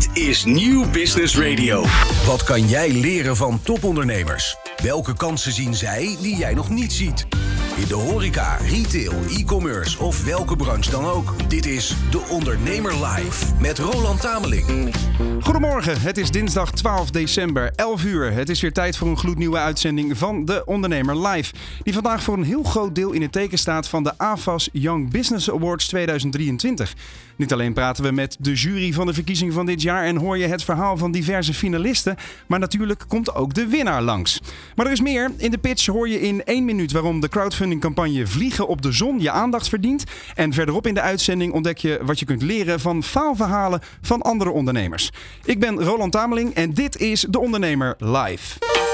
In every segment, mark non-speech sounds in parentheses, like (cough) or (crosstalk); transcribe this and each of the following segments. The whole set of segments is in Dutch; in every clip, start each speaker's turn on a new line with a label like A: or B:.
A: Dit is Nieuw Business Radio.
B: Wat kan jij leren van topondernemers? Welke kansen zien zij die jij nog niet ziet? In de horeca, retail, e-commerce of welke branche dan ook. Dit is De Ondernemer Live met Roland Tameling.
C: Goedemorgen, het is dinsdag 12 december, 11 uur. Het is weer tijd voor een gloednieuwe uitzending van De Ondernemer Live. Die vandaag voor een heel groot deel in het teken staat van de AFAS Young Business Awards 2023. Niet alleen praten we met de jury van de verkiezing van dit jaar en hoor je het verhaal van diverse finalisten, maar natuurlijk komt ook de winnaar langs. Maar er is meer. In de pitch hoor je in één minuut waarom de crowdfundingcampagne Vliegen op de Zon je aandacht verdient. En verderop in de uitzending ontdek je wat je kunt leren van faalverhalen van andere ondernemers. Ik ben Roland Tameling en dit is De Ondernemer Live.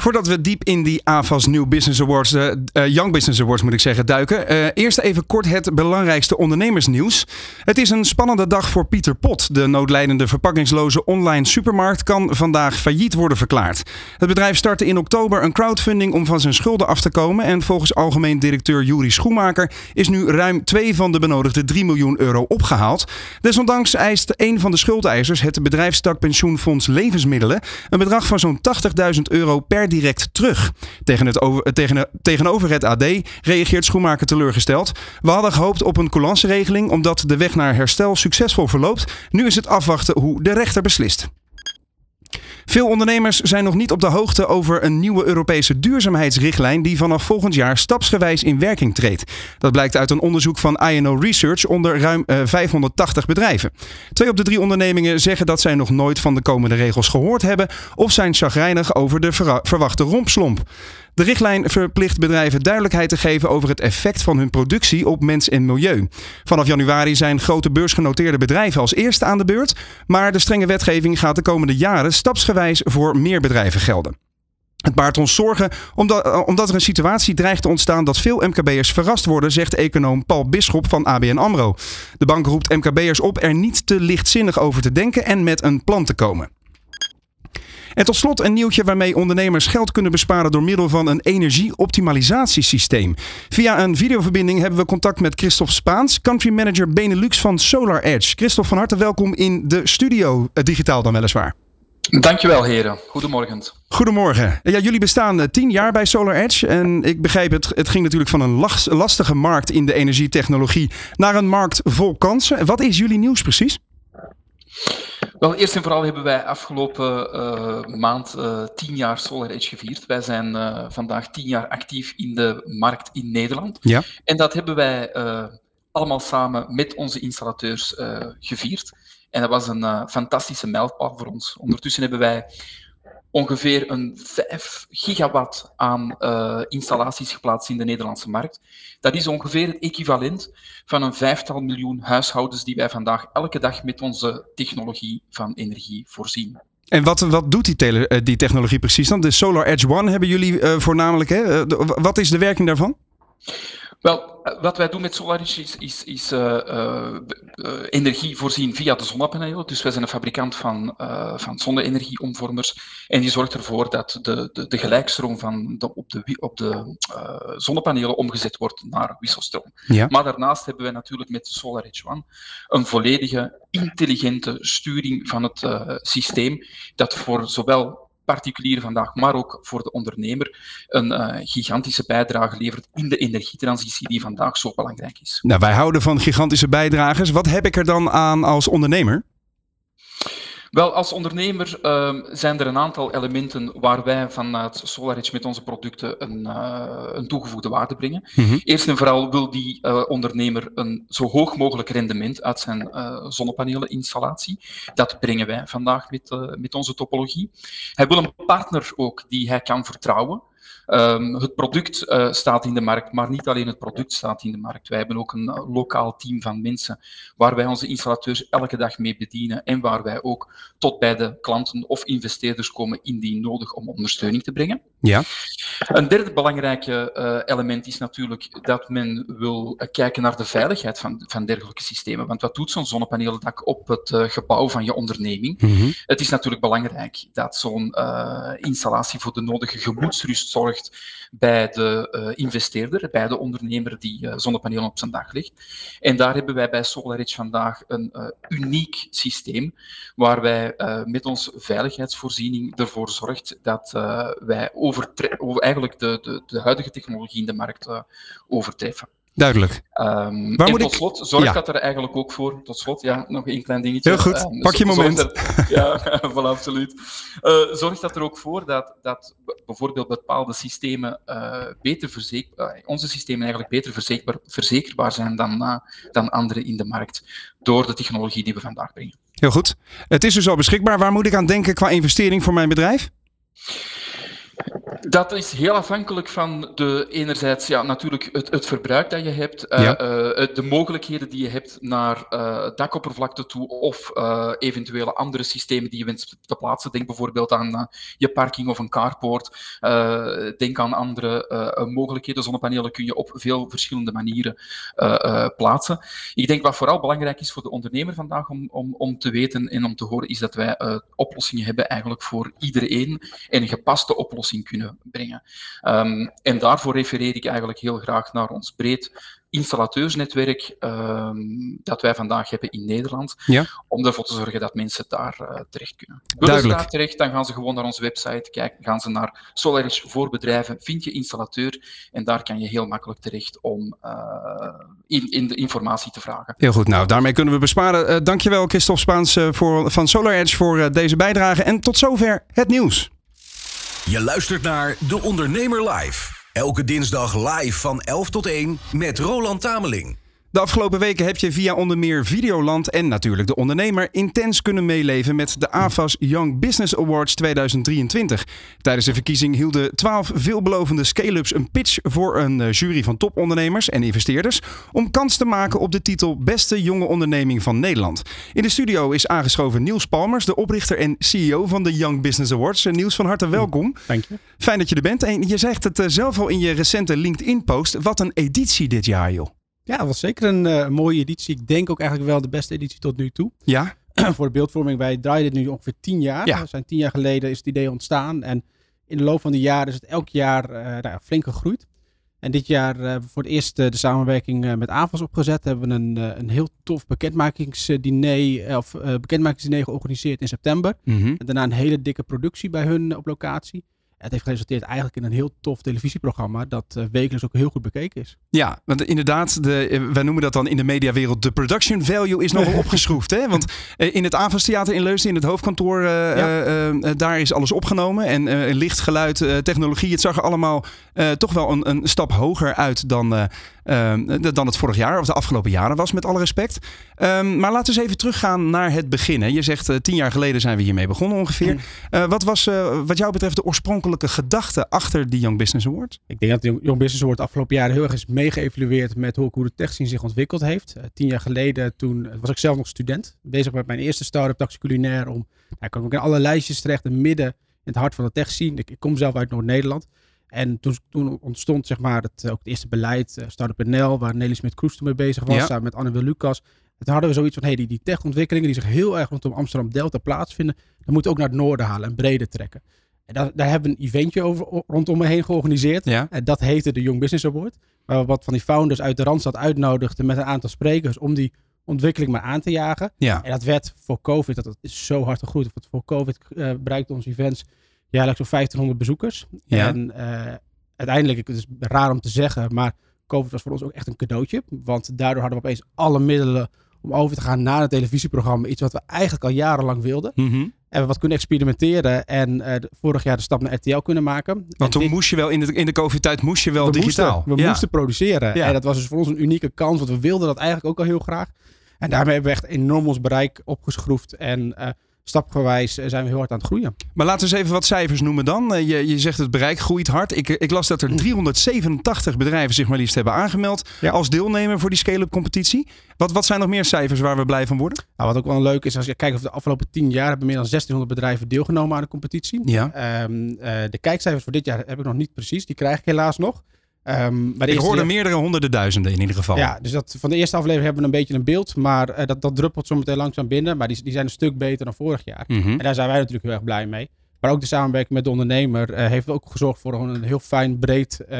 C: Voordat we diep in die AFAS New Business Awards, uh, Young Business Awards moet ik zeggen, duiken. Uh, eerst even kort het belangrijkste ondernemersnieuws. Het is een spannende dag voor Pieter Pot. De noodlijdende verpakkingsloze online supermarkt kan vandaag failliet worden verklaard. Het bedrijf startte in oktober een crowdfunding om van zijn schulden af te komen. En volgens algemeen directeur Juri Schoenmaker is nu ruim twee van de benodigde 3 miljoen euro opgehaald. Desondanks eist een van de schuldeisers, het bedrijfstak Pensioenfonds Levensmiddelen, een bedrag van zo'n 80.000 euro per direct terug. Tegen het over, tegen, tegenover het AD reageert Schoenmaker teleurgesteld. We hadden gehoopt op een regeling omdat de weg naar herstel succesvol verloopt. Nu is het afwachten hoe de rechter beslist. Veel ondernemers zijn nog niet op de hoogte over een nieuwe Europese duurzaamheidsrichtlijn die vanaf volgend jaar stapsgewijs in werking treedt. Dat blijkt uit een onderzoek van INO Research onder ruim 580 eh, bedrijven. Twee op de drie ondernemingen zeggen dat zij nog nooit van de komende regels gehoord hebben of zijn chagrijnig over de verwachte rompslomp. De richtlijn verplicht bedrijven duidelijkheid te geven over het effect van hun productie op mens en milieu. Vanaf januari zijn grote beursgenoteerde bedrijven als eerste aan de beurt, maar de strenge wetgeving gaat de komende jaren stapsgewijs voor meer bedrijven gelden. Het baart ons zorgen omdat, eh, omdat, er een situatie dreigt te ontstaan dat veel MKB'ers verrast worden, zegt econoom Paul Bisschop van ABN AMRO. De bank roept MKB'ers op er niet te lichtzinnig over te denken en met een plan te komen. En tot slot een nieuwtje waarmee ondernemers geld kunnen besparen door middel van een energieoptimalisatiesysteem. Via een videoverbinding hebben we contact met Christophe Spaans, country manager Benelux van Solar Edge. Christophe, van harte welkom in de studio, eh, digitaal dan weliswaar.
D: Dankjewel heren, goedemorgen.
C: Goedemorgen. Ja, jullie bestaan eh, tien jaar bij Solar Edge en ik begrijp het, het ging natuurlijk van een lastige markt in de energietechnologie naar een markt vol kansen. Wat is jullie nieuws precies?
D: Wel, eerst en vooral hebben wij afgelopen uh, maand uh, tien jaar Solar Edge gevierd. Wij zijn uh, vandaag tien jaar actief in de markt in Nederland. Ja. En dat hebben wij allemaal samen met onze installateurs gevierd. En dat was een fantastische mijlpaal voor ons. Ondertussen hebben wij ongeveer een 5 gigawatt aan uh, installaties geplaatst in de Nederlandse markt. Dat is ongeveer het equivalent van een vijftal miljoen huishoudens die wij vandaag elke dag met onze technologie van energie voorzien.
C: En wat, wat doet die, eh, die technologie precies dan? De Solar Edge One hebben jullie uh, voornamelijk. Hè? wat is de werking daarvan?
D: Wel, eh, wat wij doen met SolarEdge is, is, is uh, uh, energie voorzien via de zonnepanelen. Dus wij zijn een fabrikant van, van zonne-energieomvormers. En die zorgt ervoor dat de, de, de gelijkstroom van de, op de, op de zonnepanelen omgezet wordt naar wisselstroom. Ja. Maar daarnaast hebben wij natuurlijk met SolarEdge One een volledige intelligente sturing van het systeem, dat voor zowel particulier vandaag, maar ook voor de ondernemer, een uh, gigantische bijdrage levert in de energietransitie die vandaag zo belangrijk is.
C: Nou, wij houden van gigantische bijdragers. Wat heb ik er dan aan als ondernemer?
D: Wel, als ondernemer uh, zijn er een aantal elementen waar wij vanuit SolarEdge met onze producten een, uh, een toegevoegde waarde brengen. Mm -hmm. Eerst en vooral wil die uh, ondernemer een zo hoog mogelijk rendement uit zijn uh, zonnepaneleninstallatie. Dat brengen wij vandaag met, met onze topologie. Hij wil een partner ook die hij kan vertrouwen. Ehm, het product uh, staat in de markt, maar niet alleen het product staat in de markt. Wij hebben ook een uh, lokaal team van mensen waar wij onze installateurs elke dag mee bedienen en waar wij ook tot bij de klanten of investeerders komen indien nodig om ondersteuning te brengen.
C: Ja.
D: Een derde belangrijk uh, element is natuurlijk dat men wil kijken naar de veiligheid van, van dergelijke systemen. Want wat doet zo'n zonnepanelendak op het gebouw van je onderneming?
C: Mm -hmm.
D: Het is natuurlijk belangrijk dat zo'n installatie voor de nodige gemoedsrust zorgt bij de uh, investeerder, bij de ondernemer die uh, zonnepanelen op zijn dak legt. En daar hebben wij bij SolarEdge vandaag een uh, uniek systeem, waar wij met onze veiligheidsvoorziening ervoor zorgt dat wij eigenlijk de, de, de, huidige technologie in de markt overtreffen.
C: Duidelijk.
D: Um, en tot slot zorgt ja. dat er eigenlijk ook voor, tot slot, ja, nog één klein dingetje.
C: Heel goed, um, pak je moment. (laughs)
D: Ja, (laughs) voilà, absoluut. Uh, zorgt dat er ook voor dat, dat bijvoorbeeld bepaalde systemen uh, beter verzekerbaar, onze systemen eigenlijk beter verzekerbaar, verzekerbaar zijn dan, dan andere in de markt, door de technologie die we vandaag brengen.
C: Heel goed. Het is dus al beschikbaar. Waar moet ik aan denken qua investering voor mijn bedrijf?
D: Dat is heel afhankelijk van de, enerzijds ja, natuurlijk het, het verbruik dat je hebt, ja. uh, de mogelijkheden die je hebt naar uh, dakoppervlakte toe of eventuele andere systemen die je wenst te plaatsen. Denk bijvoorbeeld aan je parking of een carport. denk aan andere mogelijkheden. Zonnepanelen kun je op veel verschillende manieren plaatsen. Ik denk wat vooral belangrijk is voor de ondernemer vandaag om, om, om te weten en om te horen, is dat wij oplossingen hebben eigenlijk voor iedereen en een gepaste oplossing kunnen brengen. Um, en daarvoor refereer ik eigenlijk heel graag naar ons breed installateursnetwerk um, dat wij vandaag hebben in Nederland,
C: ja.
D: om ervoor te zorgen dat mensen daar uh, terecht kunnen. Willen ze daar terecht, dan gaan ze gewoon naar onze website kijken, gaan ze naar Solaris voor bedrijven, vind je installateur en daar kan je heel makkelijk terecht om uh, in, in, de informatie te vragen.
C: Heel goed, nou daarmee kunnen we besparen. Uh, dankjewel Christophe Spaans voor, van Solar Edge voor deze bijdrage en tot zover het nieuws.
B: Je luistert naar De Ondernemer Live. Elke dinsdag live van 11 tot 1 met Roland Tameling.
C: De afgelopen weken heb je via onder meer Videoland en natuurlijk de ondernemer intens kunnen meeleven met de AFAS Young Business Awards 2023. Tijdens de verkiezing hielden 12 veelbelovende scale-ups een pitch voor een jury van topondernemers en investeerders om kans te maken op de titel Beste Jonge Onderneming van Nederland. In de studio is aangeschoven Niels Palmers, de oprichter en CEO van de Young Business Awards. Niels, van harte welkom.
E: Dank je.
C: Fijn dat je er bent. En je zegt het zelf al in je recente LinkedIn-post. Wat een editie dit jaar, joh.
E: Ja, was zeker een uh, mooie editie. Ik denk ook eigenlijk wel de beste editie tot nu toe. (clears throat)
C: Ja.
E: Voor de beeldvorming, wij draaien dit nu ongeveer tien jaar.
C: Ja.
E: We zijn tien jaar geleden is het idee ontstaan. En in de loop van de jaren is het elk jaar uh, nou, flink gegroeid. En dit jaar uh, voor het eerst de samenwerking met AVAS opgezet. Hebben we een, een heel tof bekendmakingsdiner, of bekendmakingsdiner georganiseerd in september.
C: Mm -hmm.
E: En daarna een hele dikke productie bij hun op locatie. Het heeft geresulteerd eigenlijk in een heel tof televisieprogramma dat uh, wekelijks ook heel goed bekeken is.
C: Ja, want inderdaad, de, wij noemen dat dan in de mediawereld de production value is nogal (laughs) opgeschroefd. Hè? Want uh, in het Avas Theater in Leusden, in het hoofdkantoor, uh, ja. daar is alles opgenomen. En licht, geluid, technologie, het zag er allemaal toch wel een, een, stap hoger uit dan, dan het vorig jaar of de afgelopen jaren was, met alle respect. Um, maar laten we eens even teruggaan naar het begin. Hè? Je zegt tien jaar geleden zijn we hiermee begonnen ongeveer. Mm. wat was wat jou betreft de oorspronkelijke gedachte achter die Young Business Award?
E: Ik denk dat de Young Business Award afgelopen jaren heel erg is meegeëvalueerd met hoe, hoe de techscene zich ontwikkeld heeft. Tien jaar geleden, toen was ik zelf nog student, bezig met mijn eerste start-up taxi culinair. Om, nou, ik kwam ook in alle lijstjes terecht, in midden, in het hart van de techscene. Ik, ik kom zelf uit Noord-Nederland. En toen, toen, ontstond zeg maar het, ook het eerste beleid, uh, Startup NL, waar Nelly Smit-Kroes toen mee bezig was, ja. samen met Anne Wil Lucas. Toen hadden we zoiets van, hey, die, die techontwikkelingen die zich heel erg rondom Amsterdam Delta plaatsvinden, dat moeten we ook naar het noorden halen en breder trekken. En daar, daar hebben we een eventje over, rondom me heen georganiseerd.
C: Ja.
E: En dat heette de Young Business Award. Waar we wat van die founders uit de Randstad uitnodigden met een aantal sprekers om die ontwikkeling maar aan te jagen.
C: Ja.
E: En dat werd voor COVID, dat, dat is zo hard gegroeid. Want voor COVID uh, bereikte onze events jaarlijks zo'n 1500 bezoekers.
C: Ja.
E: En uh, uiteindelijk, het is raar om te zeggen, maar COVID was voor ons ook echt een cadeautje. Want daardoor hadden we opeens alle middelen om over te gaan naar een televisieprogramma. Iets wat we eigenlijk al jarenlang wilden.
C: Mm -hmm.
E: En we wat kunnen experimenteren en uh, vorig jaar de stap naar RTL kunnen maken.
C: Want
E: en
C: toen
E: dit,
C: moest je wel, in de, in de COVID-tijd moest je wel
E: we
C: digitaal.
E: Moesten, we
C: ja.
E: moesten produceren.
C: Ja.
E: En dat was dus voor ons een unieke kans, want we wilden dat eigenlijk ook al heel graag. En daarmee hebben we echt enorm ons bereik opgeschroefd. En uh, stapgewijs zijn we heel hard aan het groeien.
C: Maar laten we eens even wat cijfers noemen dan. Je, je zegt het bereik groeit hard. Ik, ik las dat er 387 bedrijven zich maar liefst hebben aangemeld als deelnemer voor die scale-up competitie. Wat, wat zijn nog meer cijfers waar we blij van worden?
E: Nou, wat ook wel leuk is, als je kijkt of de afgelopen 10 jaar hebben meer dan 1600 bedrijven deelgenomen aan de competitie.
C: Ja.
E: Um, de kijkcijfers voor dit jaar heb ik nog niet precies. Die krijg ik helaas nog.
C: Um, maar ik hoorde meerdere honderden duizenden in ieder geval.
E: Ja, dus dat, van de eerste aflevering hebben we een beetje een beeld. Maar uh, dat, dat druppelt zo meteen langzaam binnen. Maar die, die zijn een stuk beter dan vorig jaar.
C: Mm -hmm.
E: En daar zijn wij natuurlijk heel erg blij mee. Maar ook de samenwerking met de ondernemer uh, heeft ook gezorgd voor een heel fijn, breed uh,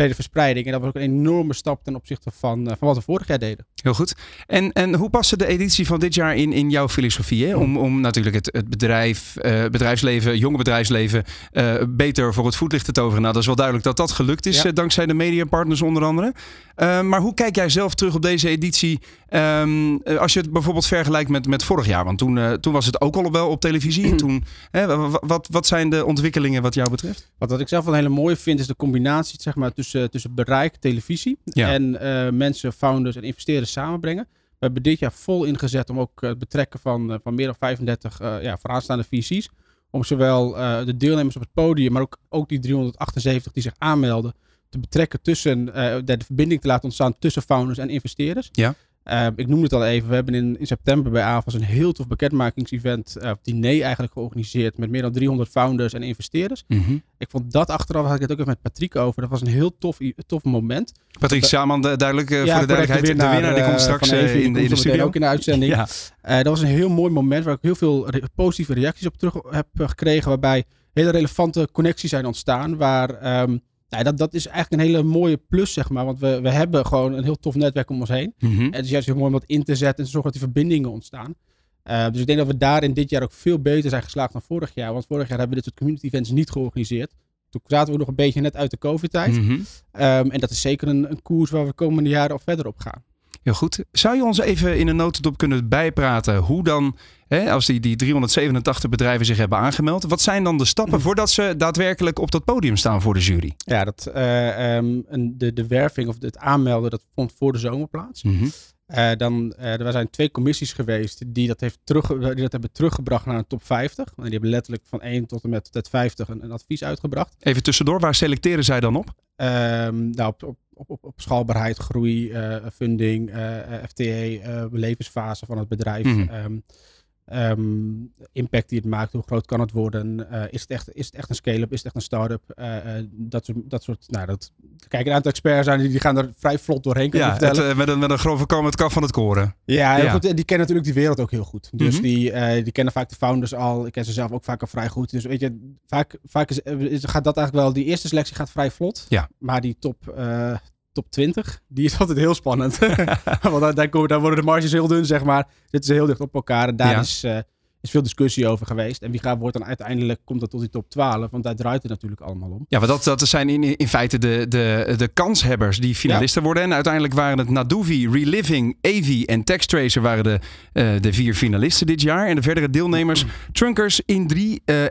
E: brede verspreiding. En dat was ook een enorme stap ten opzichte van, uh, van wat we vorig jaar deden.
C: Heel goed. En, en hoe paste de editie van dit jaar in, in jouw filosofie? Hè? Om, om natuurlijk het, het bedrijf, uh, bedrijfsleven, jonge bedrijfsleven uh, beter voor het voetlicht te toveren. Nou, dat is wel duidelijk dat dat gelukt is, ja. dankzij de mediapartners onder andere. maar hoe kijk jij zelf terug op deze editie? Um, als je het bijvoorbeeld vergelijkt met, met vorig jaar. Want toen, toen was het ook al wel op televisie. toen, (clears throat) hè, wat, wat zijn de ontwikkelingen wat jou betreft?
E: Wat, wat ik zelf wel een hele mooie vind, is de combinatie zeg maar, tussen, tussen bereik, televisie
C: ja.
E: en uh, mensen, founders en investeerders samenbrengen. We hebben dit jaar vol ingezet om ook het betrekken van, van meer dan 35 uh, ja, vooraanstaande VC's. Om zowel de deelnemers op het podium, maar ook, ook die 378 die zich aanmelden, te betrekken tussen, de verbinding te laten ontstaan tussen founders en investeerders.
C: Ja.
E: Uh, ik noemde het al even, we hebben in, in september bij AVAS een heel tof bekendmakingsevent, uh, diner eigenlijk georganiseerd met meer dan 300 founders en investeerders.
C: Mm -hmm.
E: Ik vond dat achteraf, had ik het ook even met Patrick over, dat was een heel tof, tof moment.
C: Patrick Schaman, duidelijk uh, ja, voor de duidelijkheid, de winnaar, de winnaar die komt straks
E: Even,
C: in, de, in de studio.
E: ook in de uitzending.
C: Ja.
E: dat was een heel mooi moment waar ik heel veel re positieve reacties op terug heb gekregen, waarbij hele relevante connecties zijn ontstaan, waar... Um, nou, dat, dat is eigenlijk een hele mooie plus, zeg maar. Want we, we hebben gewoon een heel tof netwerk om ons heen.
C: Mm -hmm.
E: En het is juist heel mooi om dat in te zetten en te zorgen dat die verbindingen ontstaan. Uh, dus ik denk dat we daarin dit jaar ook veel beter zijn geslaagd dan vorig jaar. Want vorig jaar hebben we dit soort community events niet georganiseerd. Toen zaten we nog een beetje net uit de COVID-tijd.
C: Mm -hmm.
E: um, en dat is zeker een, een koers waar we de komende jaren al verder op gaan.
C: Heel goed. Zou je ons even in een notendop kunnen bijpraten hoe dan, hè, als die, die 387 bedrijven zich hebben aangemeld, wat zijn dan de stappen voordat ze daadwerkelijk op dat podium staan voor de jury?
E: Ja, dat, uh, um, de, de werving of het aanmelden, dat vond voor de zomer plaats.
C: Mm -hmm.
E: Uh, dan, uh, er zijn twee commissies geweest die dat, heeft terug, die dat hebben teruggebracht naar een top 50. En die hebben letterlijk van 1 tot en met, met 50 een, een advies uitgebracht.
C: Even tussendoor, waar selecteren zij dan op?
E: Um, nou, op, op, op, op, schaalbaarheid, groei, funding, FTE, levensfase van het bedrijf.
C: Mhm.
E: Mm. Um, impact die het maakt, hoe groot kan het worden? Uh, is, het echt, is het echt een scale-up? Is het echt een start-up? Uh, uh, dat, soort, dat soort, nou, dat, kijk, een aantal experts zijn die gaan er vrij vlot doorheen kunnen
C: ja,
E: vertellen.
C: Het, met, een, met een grove kam het kaf van het koren.
E: Ja, ja. Goed, die kennen natuurlijk die wereld ook heel goed. Dus
C: Mhm.
E: mm -hmm. die, die kennen vaak de founders al. Ik ken ze zelf ook vaak al vrij goed. Dus weet je, vaak, vaak is, is, gaat dat eigenlijk wel, die eerste selectie gaat vrij vlot.
C: Ja.
E: Maar die top top 20, die is (laughs) altijd heel spannend. (laughs) Want daar, daar, komen, daar, worden de marges heel dun, zeg maar. Zitten ze heel dicht op elkaar. En daar
C: Ja.
E: is, uh, is veel discussie over geweest. En wie gaat, wordt dan uiteindelijk, komt dat tot die top 12. Want daar draait het natuurlijk allemaal om.
C: Ja, maar dat, dat zijn in, in feite de, de, de kanshebbers die finalisten worden. En uiteindelijk waren het Naduvi, Reliving, Avi en Textracer waren de, uh, de vier finalisten dit jaar. En de verdere deelnemers Trunkers, In3, uh,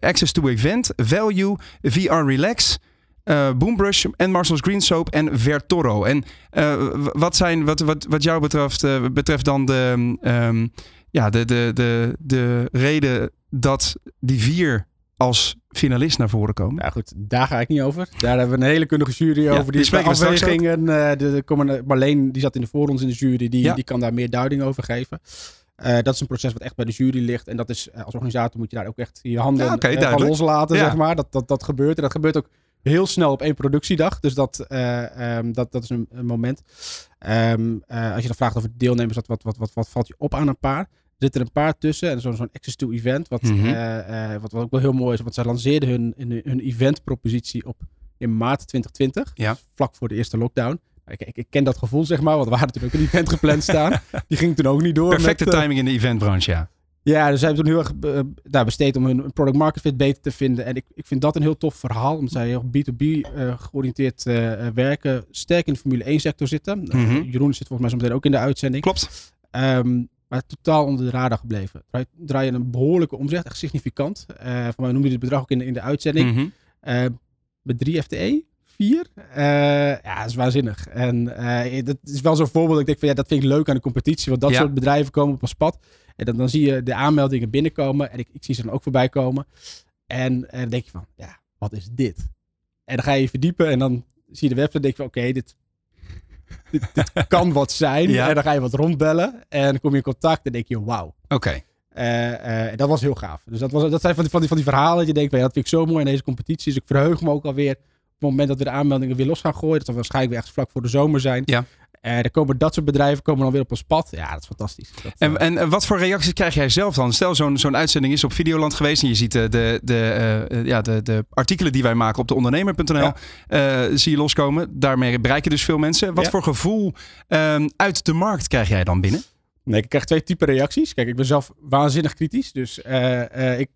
C: Access to Event, Value, VR Relax... Uh, Boombrush en Marcel's Green Soap en Vertoro. En uh, wat, zijn, wat, wat, wat jou betreft, uh, betreft dan de, um, ja, de, de, de, de reden dat die vier als finalist naar voren komen?
E: Nou goed, daar ga ik niet over. Daar hebben we een hele kundige jury
C: ja,
E: over. Die,
C: die spreken
E: afwegingen. Uh, de, de, Marleen, die zat in de voorrondes in de jury, die, ja. die kan daar meer duiding over geven. Uh, dat is een proces wat echt bij de jury ligt. En dat is, als organisator moet je daar ook echt je handen
C: ja, okay,
E: van loslaten, zeg maar. Dat, dat, dat gebeurt. En dat gebeurt ook heel snel op één productiedag. Dus dat, uh, um, dat, dat is een, een moment. Um, uh, als je dan vraagt over deelnemers, wat, wat, wat, wat, wat valt je op aan een paar? Er zitten er een paar tussen. En zo'n zo'n access to event, wat,
C: Mhm.
E: mm -hmm. wat, wat ook wel heel mooi is. Want zij lanceerden hun, hun, hun eventpropositie op in maart 2020.
C: Ja.
E: Dus vlak voor de eerste lockdown. Ik, ik, ik, ken dat gevoel, zeg maar. Want we hadden ook een event gepland staan. (laughs) Die ging toen ook niet door.
C: Perfecte
E: met,
C: timing in de eventbranche, ja.
E: Ja, dus zij hebben toen heel erg uh, nou, besteed om hun product market fit beter te vinden. En ik, ik vind dat een heel tof verhaal. Omdat zij heel B2B uh, georiënteerd uh, werken. Sterk in de Formule 1 sector zitten.
C: Mm -hmm.
E: Jeroen zit volgens mij zo meteen ook in de uitzending.
C: Klopt.
E: Um, maar totaal onder de radar gebleven. Draai, draai je een behoorlijke omzet, echt significant. Voor mij noemde je dit bedrag ook in de, in de uitzending.
C: Mm -hmm.
E: met 3 FTE, vier. ja, dat is waanzinnig. En dat is wel zo'n voorbeeld. Ik denk van ja, dat vind ik leuk aan de competitie. Want dat soort bedrijven komen op ons pad. En dan, dan zie je de aanmeldingen binnenkomen. En ik, ik zie ze dan ook voorbij komen. En, en dan denk je van, ja, wat is dit? En dan ga je je verdiepen en dan zie je de website en denk je van, oké, dit, dit, (laughs) kan wat zijn. En dan ga je wat rondbellen en dan kom je in contact en denk je, wauw.
C: Oké.
E: Uh, dat was heel gaaf. Dus dat, was, dat zijn van die, van die, van die verhalen dat je denkt, ja, dat vind ik zo mooi in deze competitie. Dus ik verheug me ook alweer het moment dat we de aanmeldingen weer los gaan gooien. Dat zal waarschijnlijk weer echt vlak voor de zomer zijn.
C: Ja.
E: Uh, er komen dat soort bedrijven komen dan weer op ons pad. Ja, dat is fantastisch. Dat,
C: en, uh, en, wat voor reacties krijg jij zelf dan? Stel, zo'n zo'n uitzending is op Videoland geweest en je ziet de, de, de, uh, ja, de, de artikelen die wij maken op de ondernemer.nl ja. zie je loskomen. Daarmee bereik je dus veel mensen. Wat ja. voor gevoel ehm, uit de markt krijg jij dan binnen?
E: Nee, ik krijg twee typen reacties. Kijk, ik ben zelf waanzinnig kritisch. Dus uh, uh, ik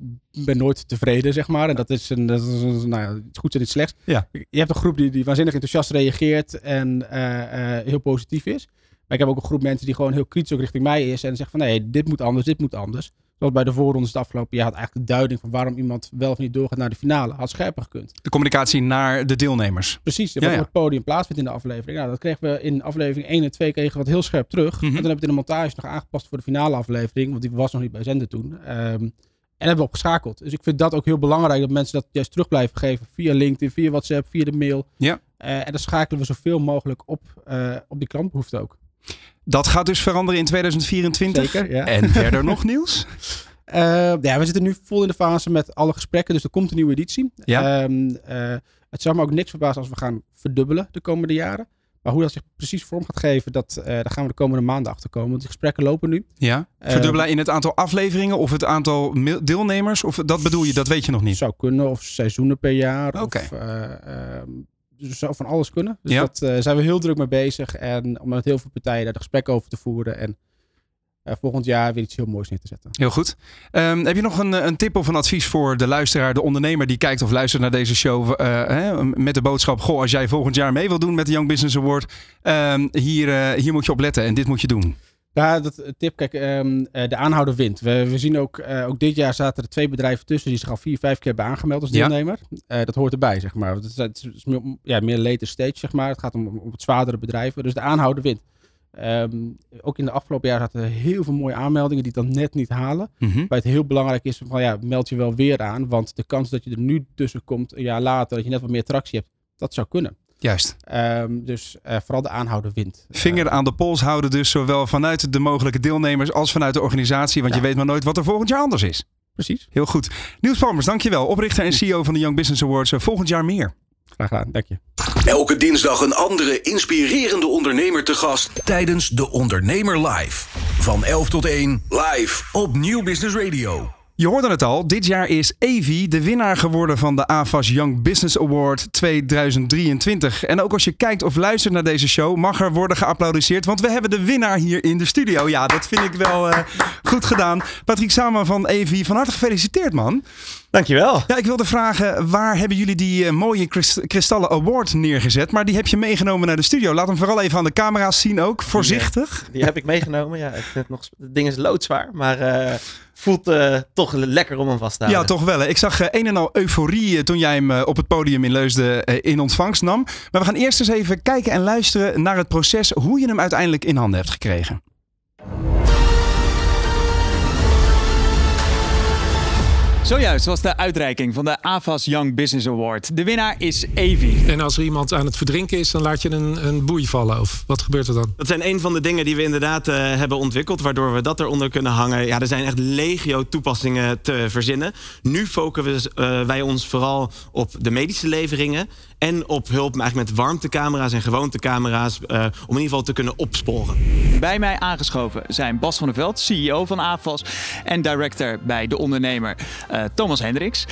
E: ben nooit tevreden, zeg maar. En dat is, een, dat is een, nou ja, iets goeds en iets slechts.
C: Ja.
E: Je hebt een groep die, die waanzinnig enthousiast reageert en uh, heel positief is. Maar ik heb ook een groep mensen die gewoon heel kritisch ook richting mij is. En zeggen van, nee, dit moet anders, dit moet anders. Zoals bij de voorrondes het afgelopen jaar had eigenlijk de duiding van waarom iemand wel of niet doorgaat naar de finale. Had scherper gekund.
C: De communicatie naar de deelnemers.
E: Precies, wat ja, ja. op het podium plaatsvindt in de aflevering. Nou, dat kregen we in aflevering 1 en 2 kregen we wat heel scherp terug. Mm -hmm. En dan hebben we het in de montage nog aangepast voor de finale aflevering. Want die was nog niet bij zenden toen. Um, en hebben we opgeschakeld. Dus ik vind dat ook heel belangrijk dat mensen dat juist terug blijven geven. Via LinkedIn, via WhatsApp, via de mail.
C: Ja.
E: Uh, en dan schakelen we zoveel mogelijk op, uh, op die klantbehoefte ook.
C: Dat gaat dus veranderen in 2024.
E: Zeker, ja.
C: En (laughs) verder nog nieuws?
E: Uh, ja, we zitten nu vol in de fase met alle gesprekken. Dus er komt een nieuwe editie.
C: Ja.
E: Um, uh, het zou me ook niks verbazen als we gaan verdubbelen de komende jaren. Maar hoe dat zich precies vorm gaat geven, dat, uh, daar gaan we de komende maanden achter komen. Want die gesprekken lopen nu.
C: Ja. Verdubbelen in het aantal afleveringen of het aantal deelnemers? Of dat bedoel je, dat weet je nog niet?
E: Zou kunnen, of seizoenen per jaar.
C: Oké.
E: Okay. Dus zou van alles kunnen. Dus ja. dat uh, zijn we heel druk mee bezig. En om met heel veel partijen daar de gesprekken over te voeren. En uh, volgend jaar weer iets heel moois neer te zetten.
C: Heel goed. Um, heb je nog een, een, tip of een advies voor de luisteraar, de ondernemer die kijkt of luistert naar deze show? Uh, hè, met de boodschap: Goh, als jij volgend jaar mee wil doen met de Young Business Award, um, hier, hier moet je op letten en dit moet je doen.
E: Ja, dat tip, kijk, um, de aanhouder wint. We, we zien ook, uh, ook dit jaar zaten er twee bedrijven tussen die zich al vier, vijf keer hebben aangemeld als deelnemer. Ja. Uh, dat hoort erbij, zeg maar. Het is, het is meer, ja, meer later stage, zeg maar. Het gaat om, om het zwaardere bedrijven. Dus de aanhouder wint. Um, ook in de afgelopen jaar zaten er heel veel mooie aanmeldingen die het dan net niet halen.
C: Mm -hmm.
E: Waar het heel belangrijk is van ja, meld je wel weer aan. Want de kans dat je er nu tussen komt, een jaar later, dat je net wat meer tractie hebt, dat zou kunnen.
C: Juist.
E: Um, dus uh, vooral de aanhouder wint.
C: Vinger uh, aan de pols houden dus zowel vanuit de mogelijke deelnemers als vanuit de organisatie. Want ja. je weet maar nooit wat er volgend jaar anders is.
E: Precies.
C: Heel goed. Niels Palmers, dankjewel. Oprichter en CEO van de Young Business Awards. Volgend jaar meer.
E: Graag gedaan, dank je.
B: Elke dinsdag een andere inspirerende ondernemer te gast tijdens de Ondernemer Live. Van 11 tot 1 live op Nieuw Business Radio.
C: Je hoorde het al, dit jaar is Evi de winnaar geworden van de AFAS Young Business Award 2023. En ook als je kijkt of luistert naar deze show, mag er worden geapplaudisseerd. Want we hebben de winnaar hier in de studio. Ja, dat vind ik wel uh, goed gedaan. Patrick Sama van Evi, van harte gefeliciteerd man.
F: Dankjewel.
C: Ja, ik wilde vragen, waar hebben jullie die uh, mooie kristallen award neergezet? Maar die heb je meegenomen naar de studio. Laat hem vooral even aan de camera's zien ook, voorzichtig.
F: Die, die heb ik meegenomen, ja. Het, nog, het ding is loodzwaar, maar... Voelt uh, toch lekker om hem vast te houden.
C: Ja, toch wel. Hè? Ik zag uh, een en al euforie toen jij hem uh, op het podium in Leusden in ontvangst nam. Maar we gaan eerst eens even kijken en luisteren naar het proces hoe je hem uiteindelijk in handen hebt gekregen. Zojuist was de uitreiking van de AFAS Young Business Award. De winnaar is Evi.
G: En als er iemand aan het verdrinken is, dan laat je een, een boei vallen. Of wat gebeurt er dan?
F: Dat zijn een van de dingen die we inderdaad uh, hebben ontwikkeld, waardoor we dat eronder kunnen hangen. Ja, er zijn echt legio toepassingen te verzinnen. Nu focussen uh, wij ons vooral op de medische leveringen en op hulp eigenlijk met warmtecamera's en gewoontecamera's uh, om in ieder geval te kunnen opsporen.
C: Bij mij aangeschoven zijn Bas van der Veld, CEO van AFAS en director bij De Ondernemer. Uh, Thomas Hendricks.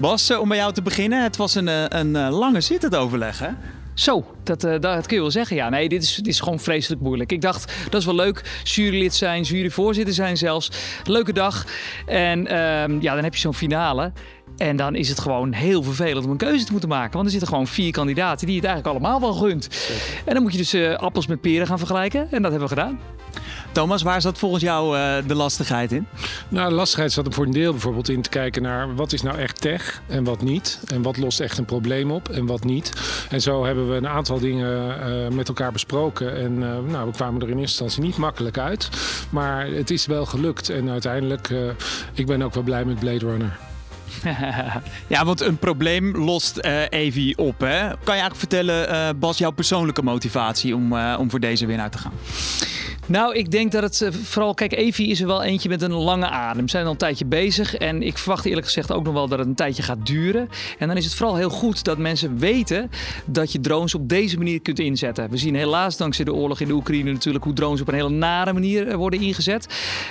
C: Bas, uh, om bij jou te beginnen. Het was een, een, lange zit het overleg, hè?
H: Zo, dat, dat kun je wel zeggen. Ja, nee, dit is, dit is gewoon vreselijk moeilijk. Ik dacht, dat is wel leuk. Jurylid zijn, juryvoorzitter zijn zelfs. Leuke dag. En uh, ja, dan heb je zo'n finale. En dan is het gewoon heel vervelend om een keuze te moeten maken. Want er zitten gewoon vier kandidaten die het eigenlijk allemaal wel gunt. En dan moet je dus uh, appels met peren gaan vergelijken. En dat hebben we gedaan.
I: Thomas, waar zat volgens jou uh, de lastigheid in?
G: Nou, de lastigheid zat er voor een deel bijvoorbeeld in te kijken naar wat is nou echt tech en wat niet. En wat lost echt een probleem op en wat niet. En zo hebben we een aantal dingen uh, met elkaar besproken. En uh, nou, we kwamen er in eerste instantie niet makkelijk uit. Maar het is wel gelukt. En uiteindelijk, ik ben ook wel blij met Blade Runner. (laughs)
I: ja, want een probleem lost uh, Evi op. Hè? Kan je eigenlijk vertellen, uh, Bas, jouw persoonlijke motivatie om, uh, om voor deze winnaar te gaan?
H: Nou, ik denk dat het vooral, kijk, Evi is er wel eentje met een lange adem. Ze zijn al een tijdje bezig en ik verwacht eerlijk gezegd ook nog wel dat het een tijdje gaat duren. En dan is het vooral heel goed dat mensen weten dat je drones op deze manier kunt inzetten. We zien helaas dankzij de oorlog in de Oekraïne natuurlijk hoe drones op een hele nare manier worden ingezet.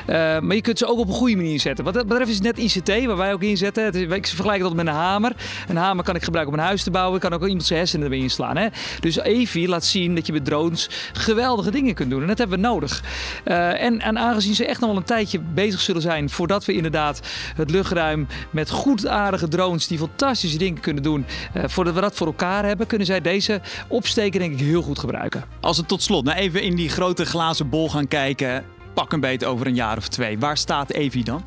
H: maar je kunt ze ook op een goede manier zetten. Wat dat betreft is het net ICT, waar wij ook inzetten ik vergelijk dat met een hamer. Een hamer kan ik gebruiken om een huis te bouwen. Ik kan ook iemand zijn hersenen erbij inslaan. Hè? Dus Evi laat zien dat je met drones geweldige dingen kunt doen. En dat hebben we nodig. Uh, en, en, aangezien ze echt nog wel een tijdje bezig zullen zijn voordat we inderdaad het luchtruim met goedaardige drones die fantastische dingen kunnen doen, uh, voordat we dat voor elkaar hebben, kunnen zij deze opsteken denk ik heel goed gebruiken.
I: Als we tot slot nou even in die grote glazen bol gaan kijken, pak een beetje over een jaar of twee. Waar staat Evi dan?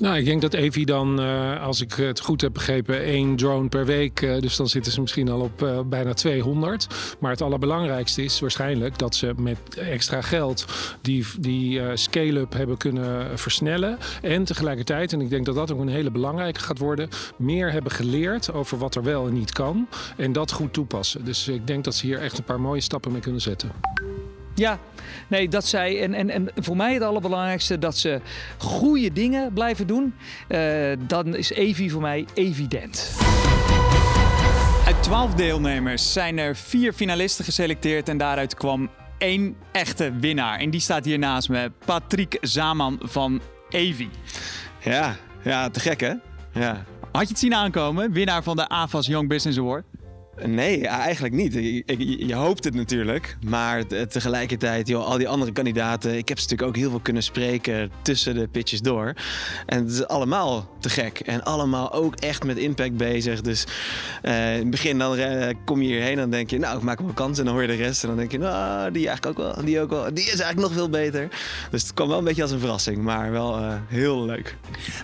G: Nou, ik denk dat Evi dan, uh, als ik het goed heb begrepen, één drone per week. Uh, dus dan zitten ze misschien al op uh, bijna 200. Maar het allerbelangrijkste is waarschijnlijk dat ze met extra geld die, die scale-up hebben kunnen versnellen. En tegelijkertijd, en ik denk dat dat ook een hele belangrijke gaat worden, meer hebben geleerd over wat er wel en niet kan. En dat goed toepassen. Dus ik denk dat ze hier echt een paar mooie stappen mee kunnen zetten.
H: Ja, nee, dat zij. En, en, en voor mij het allerbelangrijkste dat ze goede dingen blijven doen. Uh, dan is Evi voor mij evident.
I: Uit twaalf deelnemers zijn er vier finalisten geselecteerd en daaruit kwam één echte winnaar. En die staat hier naast me, Patrick Zaman van Evi.
F: Ja, ja, te gek hè? Ja.
I: Had je het zien aankomen, winnaar van de AFAS Young Business Award?
F: Nee, eigenlijk niet. Je, je, hoopt het natuurlijk. Maar tegelijkertijd, joh, al die andere kandidaten. Ik heb ze natuurlijk ook heel veel kunnen spreken tussen de pitches door. En het is allemaal te gek. En allemaal ook echt met impact bezig. Dus uh, in het begin dan uh, kom je hierheen en dan denk je, nou, ik maak wel kans. En dan hoor je de rest. En dan denk je, nou, die eigenlijk ook wel. Die ook wel. Die is eigenlijk nog veel beter. Dus het kwam wel een beetje als een verrassing. Maar wel uh, heel leuk.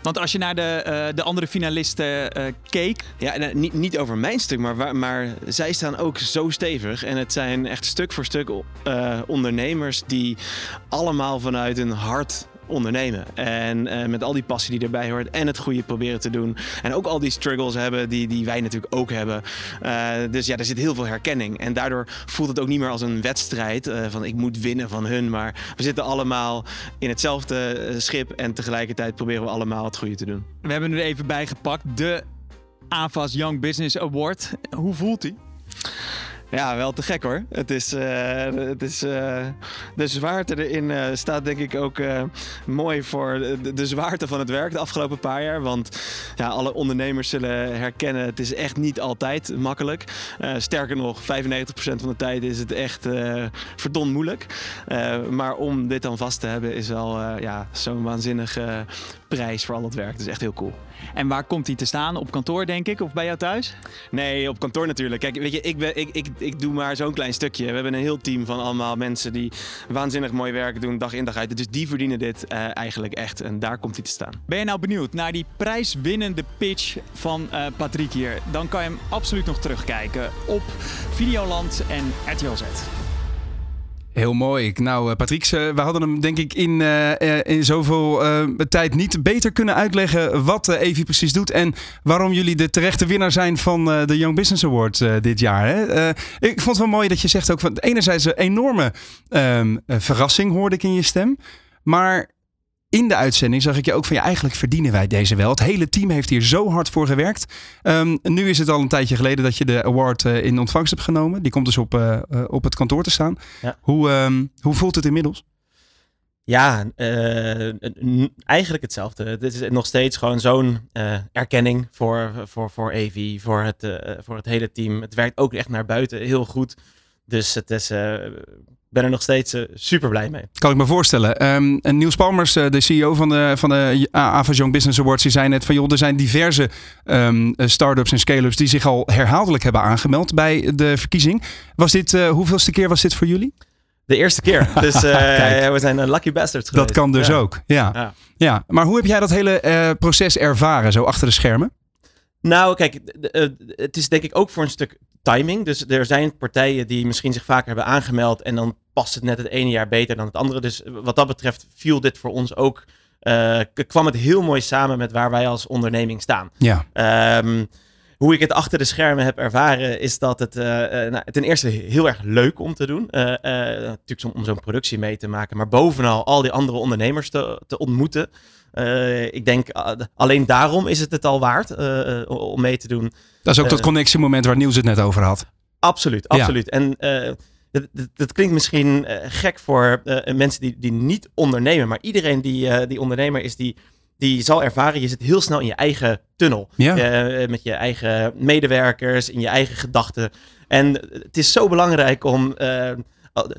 I: Want als je naar de, de andere finalisten keek.
F: Ja, niet, niet over mijn stuk, maar, maar zij staan ook zo stevig. En het zijn echt stuk voor stuk uh, ondernemers die allemaal vanuit hun hart ondernemen. En uh, met al die passie die erbij hoort en het goede proberen te doen. En ook al die struggles hebben die, die wij natuurlijk ook hebben. Uh, dus ja, er zit heel veel herkenning. En daardoor voelt het ook niet meer als een wedstrijd van ik moet winnen van hun. Maar we zitten allemaal in hetzelfde schip en tegelijkertijd proberen we allemaal het goede te doen.
I: We hebben er even bijgepakt. De AFAS Young Business Award. Hoe voelt hij?
F: Ja, wel te gek hoor. Het is, uh, het is, uh, de zwaarte erin uh, staat denk ik ook mooi voor de, de, zwaarte van het werk de afgelopen paar jaar. Want ja, alle ondernemers zullen herkennen, het is echt niet altijd makkelijk. sterker nog, 95% van de tijd is het echt verdomd moeilijk. maar om dit dan vast te hebben is wel ja, zo'n waanzinnige prijs voor al het werk. Dat is echt heel cool.
I: En waar komt hij te staan? Op kantoor, denk ik? Of bij jou thuis?
F: Nee, op kantoor natuurlijk. Kijk, weet je, ik, ben, ik, ik, ik doe maar zo'n klein stukje. We hebben een heel team van allemaal mensen die waanzinnig mooi werk doen, dag in dag uit. Dus die verdienen dit uh, eigenlijk echt. En daar komt hij te staan.
I: Ben je nou benieuwd naar die prijswinnende pitch van uh, Patrick hier? Dan kan je hem absoluut nog terugkijken op Videoland en RTL Z.
C: Heel mooi. Nou, uh, Patrick, we hadden hem denk ik in, uh, in zoveel uh, tijd niet beter kunnen uitleggen wat Evi precies doet en waarom jullie de terechte winnaar zijn van de Young Business Award dit jaar. Hè? ik vond het wel mooi dat je zegt ook van enerzijds een enorme um, verrassing hoorde ik in je stem, maar in de uitzending zag ik je ook van ja, eigenlijk verdienen wij deze wel. Het hele team heeft hier zo hard voor gewerkt. Um, nu is het al een tijdje geleden dat je de award uh, in ontvangst hebt genomen. Die komt dus op, uh, op het kantoor te staan. Ja. Hoe, um, hoe voelt het inmiddels?
J: Ja, eigenlijk hetzelfde. Het is nog steeds gewoon zo'n erkenning voor, voor, voor Evi, voor het, voor het hele team. Het werkt ook echt naar buiten heel goed. Dus het is ben er nog steeds uh, super blij mee.
C: Kan ik me voorstellen. Um, Niels Palmers, uh, de CEO van de, van de Ava Young Business Awards, die zei net van joh, er zijn diverse um, start-ups en scale-ups die zich al herhaaldelijk hebben aangemeld bij de verkiezing. Was dit, hoeveelste keer was dit voor jullie?
F: De eerste keer. (laughs) Dus we zijn een lucky bastards
C: geweest. Dat kan dus ook, ja. ja. ja. Maar hoe heb jij dat hele proces ervaren, zo achter de schermen?
F: Nou, kijk, het is denk ik ook voor een stuk timing. Dus er zijn partijen die misschien zich vaker hebben aangemeld en dan past het net het ene jaar beter dan het andere. Dus wat dat betreft viel dit voor ons ook, uh, kwam het heel mooi samen met waar wij als onderneming staan.
C: Ja.
F: Um, hoe ik het achter de schermen heb ervaren, is dat het uh, nou, ten eerste heel erg leuk om te doen. Uh, natuurlijk om, om zo'n productie mee te maken, maar bovenal al die andere ondernemers te, te ontmoeten. Ik denk alleen daarom is het het al waard om mee te doen.
C: Dat is ook dat connectiemoment waar Niels het net over had.
F: Absoluut, absoluut. En dat, klinkt misschien gek voor mensen die, die niet ondernemen, maar iedereen die, die ondernemer is, die die zal ervaren, je zit heel snel in je eigen tunnel.
C: Ja.
F: Uh, met je eigen medewerkers, in je eigen gedachten. En het is zo belangrijk om, uh,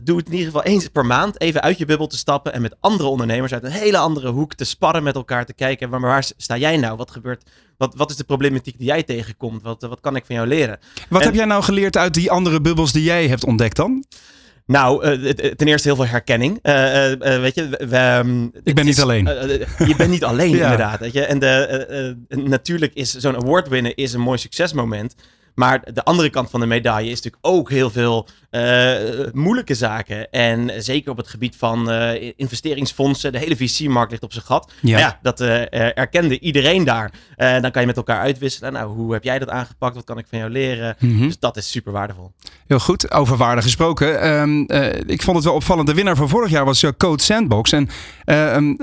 F: doe het in ieder geval eens per maand, even uit je bubbel te stappen en met andere ondernemers uit een hele andere hoek te sparren met elkaar, te kijken, maar waar sta jij nou? Wat gebeurt? Wat, wat is de problematiek die jij tegenkomt? Wat, wat kan ik van jou leren?
C: Wat heb jij nou geleerd uit die andere bubbels die jij hebt ontdekt dan?
F: Nou, uh, ten eerste heel veel herkenning. Uh, uh, weet je, we,
C: um, ik ben niet alleen.
F: je bent niet (laughs) alleen, inderdaad. Weet je? En de, natuurlijk is zo'n award winnen is een mooi succesmoment. Maar de andere kant van de medaille is natuurlijk ook heel veel uh, moeilijke zaken. En zeker op het gebied van uh, investeringsfondsen. De hele VC-markt ligt op zijn gat. Ja, ja dat uh, erkende iedereen daar. dan kan je met elkaar uitwisselen. Nou, hoe heb jij dat aangepakt? Wat kan ik van jou leren? Mm -hmm. Dus dat is super waardevol.
C: Heel goed. Over waarde gesproken. Um, ik vond het wel opvallend. De winnaar van vorig jaar was Code Sandbox. En um,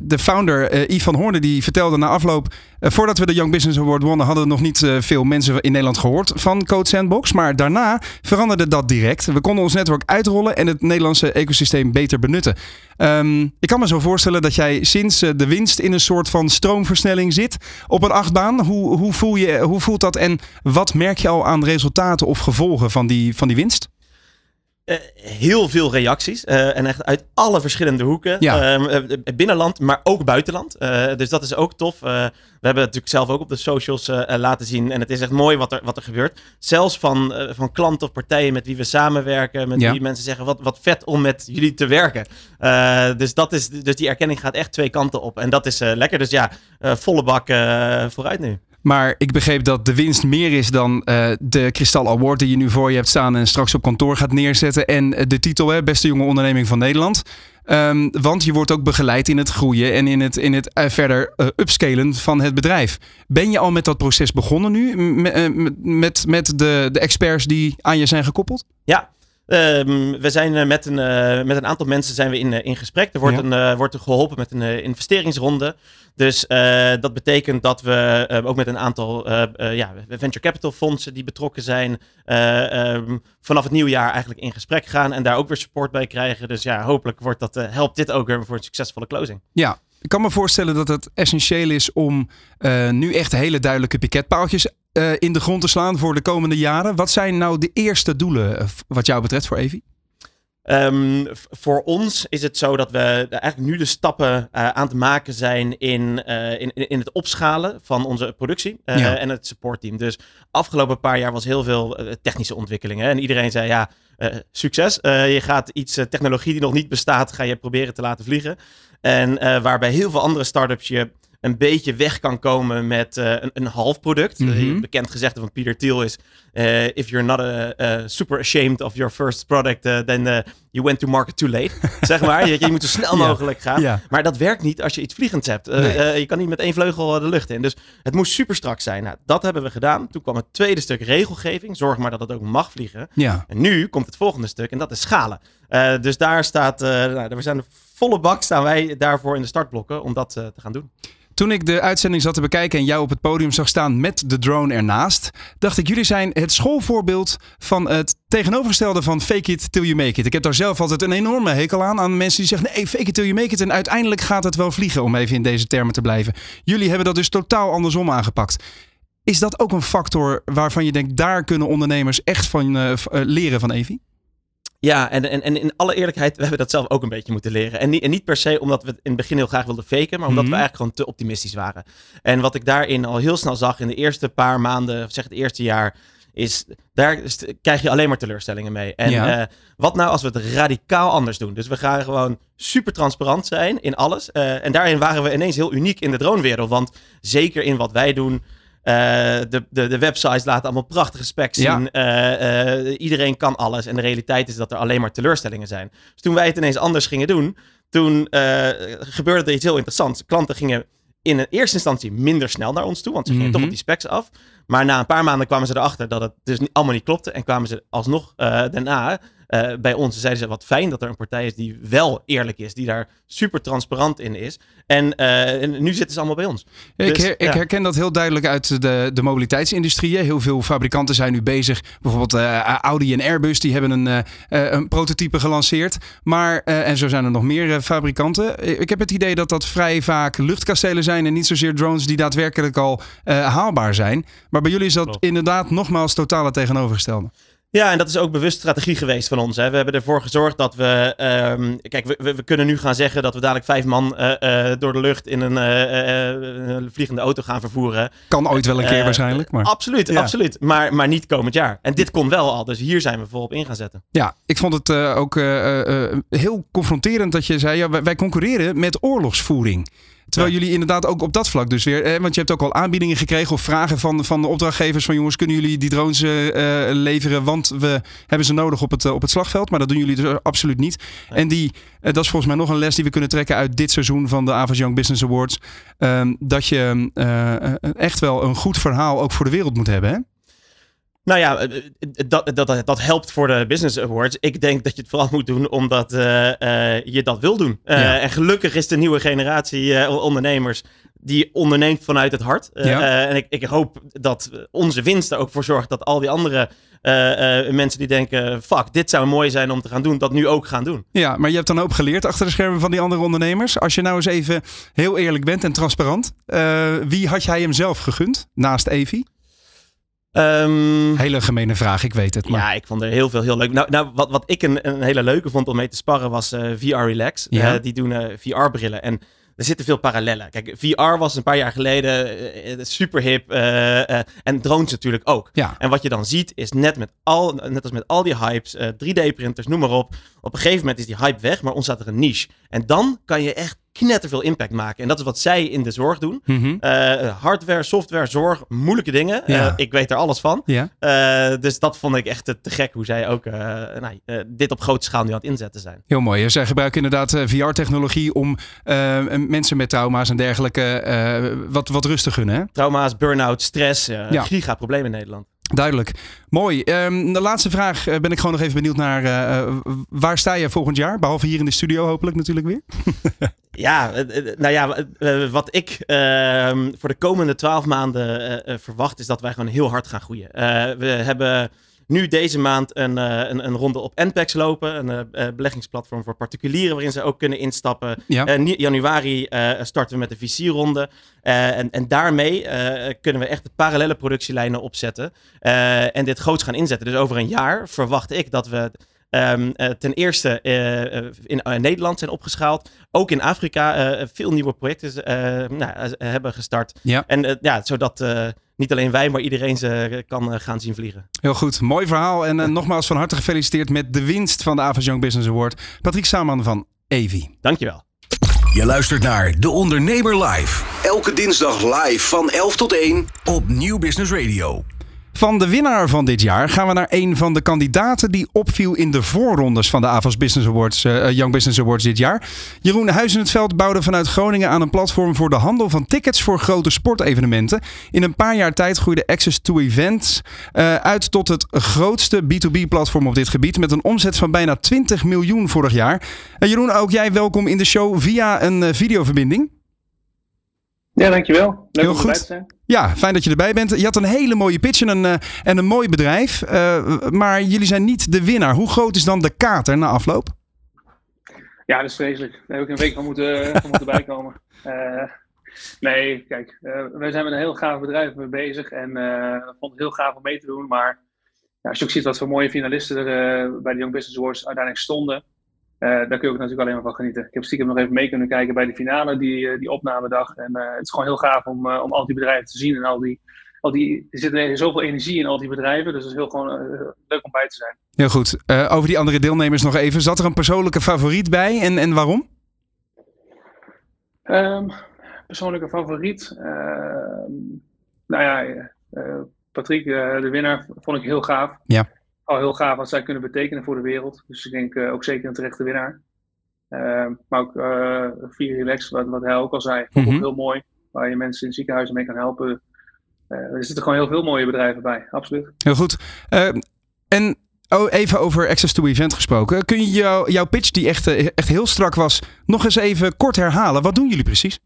C: de founder, Yves van die vertelde na afloop... voordat we de Young Business Award wonnen... hadden nog niet veel mensen in Nederland gehoord van Code Sandbox. Maar daarna veranderde dat direct. We konden ons netwerk uitrollen en het Nederlandse ecosysteem beter benutten. Um, ik kan me zo voorstellen dat jij sinds eh, de winst in een soort van stroomversnelling zit op een achtbaan. Hoe, hoe, voel je, hoe voelt dat en wat merk je al aan resultaten of gevolgen van die, van die winst?
F: Uh, heel veel reacties. Uh, en echt uit alle verschillende hoeken. Ja. Uh, binnenland, maar ook buitenland. dus dat is ook tof. we hebben het natuurlijk zelf ook op de socials laten zien. En het is echt mooi wat er, wat er gebeurt. Zelfs van, van klanten of partijen met wie we samenwerken. Met ja. wie mensen zeggen, wat, wat vet om met jullie te werken. dus, dat is, dus die erkenning gaat echt twee kanten op. En dat is lekker. Dus ja, volle bak vooruit nu.
C: Maar ik begreep dat de winst meer is dan uh, de Kristal Award die je nu voor je hebt staan en straks op kantoor gaat neerzetten. En eh, de titel, hè, Beste Jonge Onderneming van Nederland. Um, want je wordt ook begeleid in het groeien en in het, in het uh, verder upscalen van het bedrijf. Ben je al met dat proces begonnen nu? met, met de, de experts die aan je zijn gekoppeld?
F: Ja, Um, we zijn uh, met, een, uh, met een aantal mensen zijn we in, uh, in gesprek. Er wordt, ja. een, wordt er geholpen met een investeringsronde. Dus dat betekent dat we ook met een aantal ja, venture capital fondsen die betrokken zijn, um, vanaf het nieuwe jaar eigenlijk in gesprek gaan en daar ook weer support bij krijgen. Dus ja, hopelijk wordt dat, helpt dit ook weer voor een succesvolle closing.
C: Ja, ik kan me voorstellen dat het essentieel is om uh, nu echt hele duidelijke piketpaaltjes uh, in de grond te slaan voor de komende jaren. Wat zijn nou de eerste doelen uh, wat jou betreft voor Evi?
F: Um, voor ons is het zo dat we eigenlijk nu de stappen uh, aan te maken zijn in, uh, in, in het opschalen van onze productie uh, ja. en het supportteam. Dus afgelopen paar jaar was heel veel technische ontwikkelingen. En iedereen zei ja, succes. je gaat iets technologie die nog niet bestaat, ga je proberen te laten vliegen. En waarbij heel veel andere startups je een beetje weg kan komen met uh, een, een half product. Mm -hmm. bekend gezegde van Peter Thiel is: uh, If you're not a, a, super ashamed of your first product, uh, then you went to market too late. (laughs) zeg maar. Je, je, moet zo snel mogelijk gaan. Ja. Maar dat werkt niet als je iets vliegends hebt. Nee. je kan niet met één vleugel de lucht in. Dus het moest super strak zijn. Nou, dat hebben we gedaan. Toen kwam het tweede stuk regelgeving. Zorg maar dat het ook mag vliegen.
C: Ja.
F: En nu komt het volgende stuk en dat is schalen. dus daar staat, nou, we zijn volle bak staan wij daarvoor in de startblokken om dat te gaan doen.
C: Toen ik de uitzending zat te bekijken en jou op het podium zag staan met de drone ernaast, dacht ik, jullie zijn het schoolvoorbeeld van het tegenovergestelde van fake it till you make it. Ik heb daar zelf altijd een enorme hekel aan, aan mensen die zeggen, nee, fake it till you make it en uiteindelijk gaat het wel vliegen, om even in deze termen te blijven. Jullie hebben dat dus totaal andersom aangepakt. Is dat ook een factor waarvan je denkt, daar kunnen ondernemers echt van uh, leren van Evi?
F: Ja, en, en, en in alle eerlijkheid, we hebben dat zelf ook een beetje moeten leren. En niet, en niet per se omdat we het in het begin heel graag wilden faken, maar omdat mm -hmm. we eigenlijk gewoon te optimistisch waren. En wat ik daarin al heel snel zag in de eerste paar maanden, zeg het eerste jaar,
J: is daar krijg je alleen maar teleurstellingen mee. En wat nou als we het radicaal anders doen? Dus we gaan gewoon super transparant zijn in alles. en daarin waren we ineens heel uniek in de dronewereld. Want zeker in wat wij doen. De, de, de websites laten allemaal prachtige specs zien. iedereen kan alles. En de realiteit is dat er alleen maar teleurstellingen zijn. Dus toen wij het ineens anders gingen doen, toen gebeurde er iets heel interessants. Klanten gingen in een eerste instantie minder snel naar ons toe, want ze gingen toch op mhm. die specs af. Maar na een paar maanden kwamen ze erachter dat het dus allemaal niet klopte en kwamen ze alsnog daarna uh, bij ons. Zeiden ze wat fijn dat er een partij is die wel eerlijk is, die daar super transparant in is. En, uh, en nu zitten ze allallemaal bij ons.
C: Ik, dus, ik herken dat heel duidelijk uit de, de mobiliteitsindustrie. Heel veel fabrikanten zijn nu bezig. Bijvoorbeeld uh, Audi en Airbus, die hebben een, een prototype gelanceerd. Maar, en zo zijn er nog meer fabrikanten. Ik heb het idee dat dat vrij vaak luchtkastelen zijn en niet zozeer drones die daadwerkelijk al haalbaar zijn. Maar bij jullie is dat inderdaad nogmaals totale tegenovergestelde.
J: Ja, en dat is ook bewust strategie geweest van ons. Hè. We hebben ervoor gezorgd dat we. Um, kijk, we, we, kunnen nu gaan zeggen dat we dadelijk vijf man uh, uh, door de lucht in een, uh, een, vliegende auto gaan vervoeren.
C: Kan ooit wel een keer waarschijnlijk. Maar...
J: Absoluut, absoluut. Maar, maar niet komend jaar. En dit kon wel al. Dus hier zijn we volop in gaan zetten.
C: Ja, ik vond het ook heel confronterend dat je zei: ja, wij concurreren met oorlogsvoering. Terwijl jullie inderdaad ook op dat vlak dus weer... Eh, want je hebt ook al aanbiedingen gekregen of vragen van, van de opdrachtgevers... van jongens, kunnen jullie die drones uh, leveren? Want we hebben ze nodig op het, op het slagveld. Maar dat doen jullie dus absoluut niet. En die, dat is volgens mij nog een les die we kunnen trekken... uit dit seizoen van de Avas Young Business Awards. Ehm, dat je echt wel een goed verhaal ook voor de wereld moet hebben, hè?
J: Nou ja, eh, eh, dat, dat, dat helpt voor de Business Awards. Ik denk dat je het vooral moet doen omdat uh, je dat wil doen. Uh, En gelukkig is de nieuwe generatie ondernemers die onderneemt vanuit het hart. en ik, ik, hoop dat onze winst er ook voor zorgt dat al die andere mensen die denken: fuck, dit zou mooi zijn om te gaan doen, dat nu ook gaan doen.
C: Ja, maar je hebt dan ook geleerd achter de schermen van die andere ondernemers. Als je nou eens even heel eerlijk bent en transparant, wie had jij hem zelf gegund naast Evi? Um, hele gemene vraag, ik weet het. Maar...
J: Ja, ik vond er heel veel heel leuk. Nou, nou wat, wat ik een, een hele leuke vond om mee te sparren was uh, VR Relax. Ja. Uh, die doen uh, VR-brillen. En er zitten veel parallellen. Kijk, VR was een paar jaar geleden super hip. en drones natuurlijk ook. Ja. En wat je dan ziet is net, met al, net als met al die hypes, 3D-printers, noem maar op. Op een gegeven moment is die hype weg, maar ontstaat er een niche. En dan kan je echt knetterveel impact maken. En dat is wat zij in de zorg doen. Mhm. Eh, hardware, software, zorg, moeilijke dingen. Uh, ik weet er alles van. Ja. Uh, dus dat vond ik echt te, gek hoe zij ook nou, dit op grote schaal nu aan het inzetten zijn.
C: Heel mooi. Zij gebruiken inderdaad VR-technologie om mensen met trauma's en dergelijke wat, wat rust te gunnen. Hè?
J: Trauma's, burn-out, stress, ja. giga probleem in Nederland.
C: Duidelijk. Mooi. Um, de laatste vraag ben ik gewoon nog even benieuwd naar. Uh, waar sta je volgend jaar? Behalve hier in de studio hopelijk natuurlijk weer. (laughs)
J: Ja, nou ja, wat ik ehm, voor de komende twaalf maanden verwacht is dat wij gewoon heel hard gaan groeien. we hebben nu deze maand een, een, een, ronde op NPEX lopen, een beleggingsplatform voor particulieren waarin ze ook kunnen instappen. Ja. januari starten we met de VC-ronde en, en daarmee kunnen we echt de parallele productielijnen opzetten en dit groots gaan inzetten. Dus over een jaar verwacht ik dat we Um, ten eerste uh, in Nederland zijn opgeschaald. Ook in Afrika veel nieuwe projecten nou, hebben gestart. Ja. En ja, zodat niet alleen wij, maar iedereen ze kan gaan zien vliegen.
C: Heel goed, mooi verhaal. En nogmaals van harte gefeliciteerd met de winst van de Avas Young Business Award. Patrick Saman van Evi.
J: Dankjewel.
B: Je luistert naar De Ondernemer Live. Elke dinsdag live van 11 tot 1 op Nieuw Business Radio.
C: Van de winnaar van dit jaar gaan we naar een van de kandidaten die opviel in de voorrondes van de AVAS Business Awards, uh, Young Business Awards dit jaar. Jeroen Huizenveld bouwde vanuit Groningen aan een platform voor de handel van tickets voor grote sportevenementen. In een paar jaar tijd groeide Access to Events uh, uit tot het grootste B2B-platform op dit gebied met een omzet van bijna 20 miljoen vorig jaar. Uh, Jeroen, ook jij welkom in de show via een videoverbinding.
K: Ja, dankjewel. Leuk Heel om erbij te zijn.
C: Ja, fijn dat je erbij bent. Je had een hele mooie pitch en een, uh, en een mooi bedrijf. Uh, maar jullie zijn niet de winnaar. Hoe groot is dan de kater na afloop?
K: Ja, dat is vreselijk. Daar heb ik een week van moeten, van moeten bijkomen. Uh, (laughs) nee, kijk, wij zijn met een heel gaaf bedrijf mee bezig. En we vonden het heel gaaf om mee te doen. Maar ja, als je ook ziet wat voor mooie finalisten er bij de Young Business Awards uiteindelijk stonden daar kun je ook natuurlijk alleen maar van genieten. Ik heb stiekem nog even mee kunnen kijken bij de finale, die, uh, die opnamedag. En uh, het is gewoon heel gaaf om, om al die bedrijven te zien en al die al die, er zit zoveel energie in al die bedrijven. Dus het is heel gewoon leuk om bij te zijn.
C: Heel goed. over die andere deelnemers nog even. Zat er een persoonlijke favoriet bij en, en waarom?
K: Um, persoonlijke favoriet? Ehm, nou ja, Patrick, de winnaar, vond ik heel gaaf.
C: Ja.
K: Al heel gaaf wat zij kunnen betekenen voor de wereld. Dus ik denk ook zeker een terechte winnaar. Ehm, maar ook uh, Vier Relax, wat, wat hij ook al zei, mhm. heel mooi. Waar je mensen in ziekenhuizen mee kan helpen. Uh, er zitten gewoon heel veel mooie bedrijven bij, absoluut.
C: Heel goed. Ehm, en oh, even over Access to Event gesproken. Kun je jou, jouw pitch, die echt, eh, echt heel strak was, nog eens even kort herhalen? Wat doen jullie precies?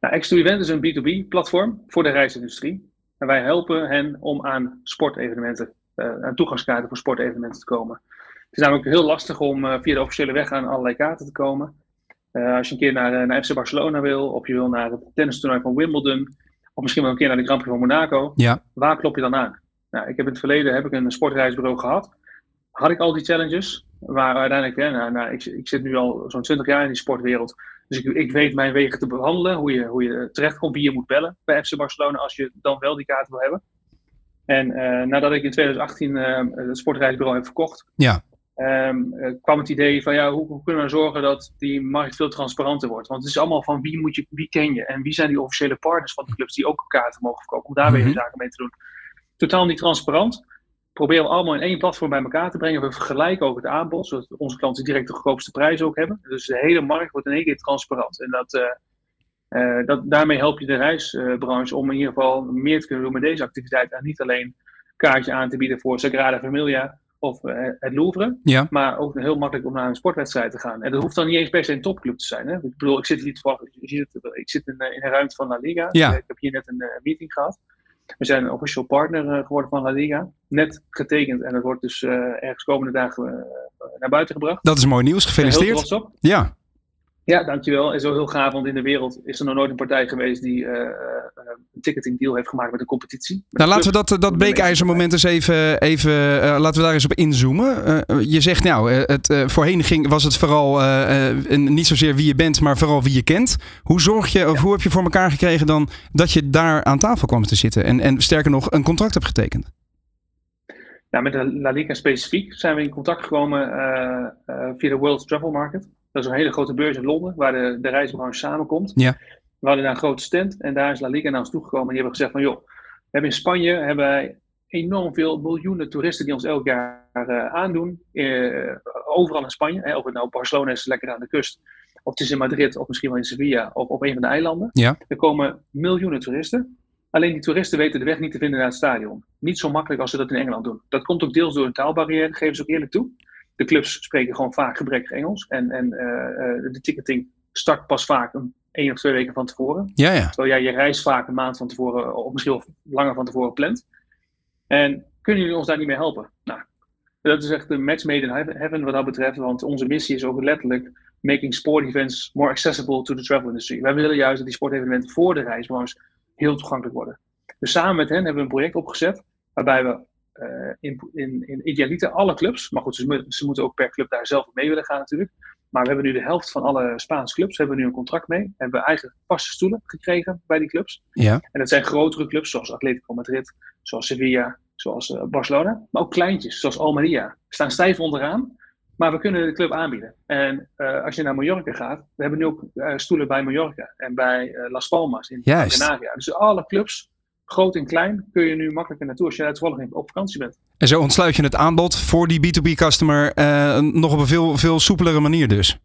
K: Nou, Access to Event is een B2B-platform voor de reisindustrie. En wij helpen hen om aan sportevenementen, aan toegangskaarten voor sportevenementen te komen. Het is namelijk heel lastig om uh, via de officiële weg aan allerlei kaarten te komen. Uh, als je een keer naar, naar FC Barcelona wil, of je wil naar het tennistoernooi van Wimbledon, of misschien wel een keer naar de Grand Prix van Monaco,
C: ja.
K: waar klop je dan aan? Nou, ik heb in het verleden heb ik een sportreisbureau gehad. Had ik al die challenges, maar uiteindelijk, ja, nou, nou, ik, ik, zit nu al zo'n 20 jaar in die sportwereld. Dus ik, ik, weet mijn wegen te behandelen, hoe je, hoe je terechtkomt, wie je moet bellen bij FC Barcelona als je dan wel die kaarten wil hebben. En nadat ik in 2018 het sportreisbureau heb verkocht,
C: ja.
K: Um, kwam het idee van ja, hoe, hoe, kunnen we nou zorgen dat die markt veel transparanter wordt? Want het is allemaal van wie, moet je, wie ken je en wie zijn die officiële partners van de clubs die ook kaarten mogen verkopen, om daar weer mm zaken mee te doen. Totaal niet transparant. Proberen we allemaal in één platform bij elkaar te brengen. We vergelijken ook het aanbod, zodat onze klanten direct de goedkoopste prijs ook hebben. Dus de hele markt wordt in één keer transparant. En dat, uh, uh, dat, daarmee help je de reisbranche om in ieder geval meer te kunnen doen met deze activiteit. En niet alleen kaartje aan te bieden voor Sagrada Familia, of uh, het Louvre.
C: Ja.
K: Maar ook heel makkelijk om naar een sportwedstrijd te gaan. En dat hoeft dan niet eens per se een topclub te zijn. Hè? Ik bedoel, ik zit hier toevallig, ik zit in, eh, in de ruimte van La Liga.
C: Ja.
K: Ik heb hier net een uh, meeting gehad. We zijn een official partner geworden van La Liga. Net getekend en dat wordt dus ergens komende dagen naar buiten gebracht.
C: Dat is mooi nieuws, gefeliciteerd.
K: Op.
C: Ja.
K: Ja, dankjewel. En zo heel gaaf, want in de wereld is er nog nooit een partij geweest die uh, een ticketing deal heeft gemaakt met een competitie.
C: Nou, laten we dat, dat breekijzermoment eens even, even uh, laten we daar eens op inzoomen. Uh, je zegt nou, het, voorheen ging, was het vooral niet zozeer wie je bent, maar vooral wie je kent. Hoe zorg je, of hoe heb je voor elkaar gekregen dan dat je daar aan tafel kwam te zitten en, en sterker nog een contract hebt getekend?
K: Nou, met de La Liga specifiek zijn we in contact gekomen via de World Travel Market. Dat is een hele grote beurs in Londen, waar de, de reisbranche samenkomt.
C: Ja.
K: We hadden daar een grote stand en daar is La Liga naar ons toegekomen. En die hebben gezegd van, joh, we hebben in Spanje hebben wij enorm veel miljoenen toeristen die ons elk jaar uh, aandoen. Uh, overal in Spanje. Hè, of het nou Barcelona is, lekker aan de kust. Of het is in Madrid, of misschien wel in Sevilla, of op een van de eilanden.
C: Ja.
K: Er komen miljoenen toeristen. Alleen die toeristen weten de weg niet te vinden naar het stadion. Niet zo makkelijk als ze dat in Engeland doen. Dat komt ook deels door een taalbarrière, geven ze ook eerlijk toe de clubs spreken gewoon vaak gebrekkig Engels. En, en uh, de ticketing start pas vaak een één of twee weken van tevoren.
C: Ja, ja.
K: Terwijl jij je reis vaak een maand van tevoren, of misschien wel langer van tevoren plant. En kunnen jullie ons daar niet mee helpen? Nou, dat is echt de match made in heaven wat dat betreft. Want onze missie is ook letterlijk making sport events more accessible to the travel industry. Wij willen juist dat die sportevenementen voor de reisbranche heel toegankelijk worden. Dus samen met hen hebben we een project opgezet waarbij we in, in, in idealiter alle clubs, maar goed, ze, ze, moeten ook per club daar zelf mee willen gaan natuurlijk. Maar we hebben nu de helft van alle Spaanse clubs, hebben we nu een contract mee. Hebben we eigen vaste stoelen gekregen bij die clubs.
C: Ja.
K: En dat zijn grotere clubs zoals Atletico Madrid, zoals Sevilla, zoals uh, Barcelona. Maar ook kleintjes, zoals Almeria. Staan stijf onderaan, maar we kunnen de club aanbieden. En uh, als je naar Mallorca gaat, we hebben nu ook stoelen bij Mallorca en bij Las Palmas in Canaria. Dus alle clubs groot en klein kun je nu makkelijker naartoe als je toevallig op vakantie bent.
C: En zo ontsluit je het aanbod voor die B2B-customer uh, nog op een veel, veel soepelere manier dus.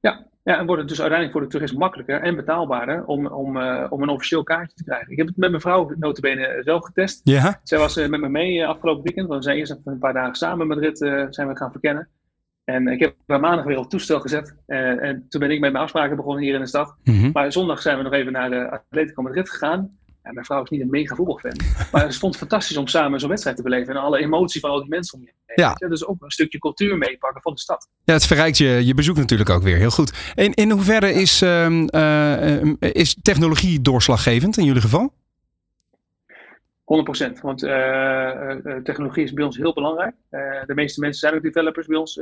K: Ja, ja, en wordt het dus uiteindelijk voor de toerist makkelijker en betaalbaarder om, om, uh, om een officieel kaartje te krijgen. Ik heb het met mijn vrouw notabene zelf getest.
C: Ja.
K: Zij was uh, met me mee afgelopen weekend, want we zijn eerst een paar dagen samen in Madrid zijn we gaan verkennen. En ik heb haar maandag weer op het toestel gezet. en toen ben ik met mijn afspraken begonnen hier in de stad.
C: Mm -hmm.
K: Maar zondag zijn we nog even naar de Atletico Madrid gegaan. Ja, mijn vrouw is niet een mega voetbalfan. (laughs) maar het vond het fantastisch om samen zo'n wedstrijd te beleven. En alle emotie van al die mensen om je heen.
C: Ja.
K: Dus ook een stukje cultuur meepakken van de stad.
C: Ja, het verrijkt je, je bezoek natuurlijk ook weer. Heel goed. In, in hoeverre is, uh, uh, is technologie doorslaggevend in jullie geval?
K: 100%. Want uh, technologie is bij ons heel belangrijk. de meeste mensen zijn ook developers bij ons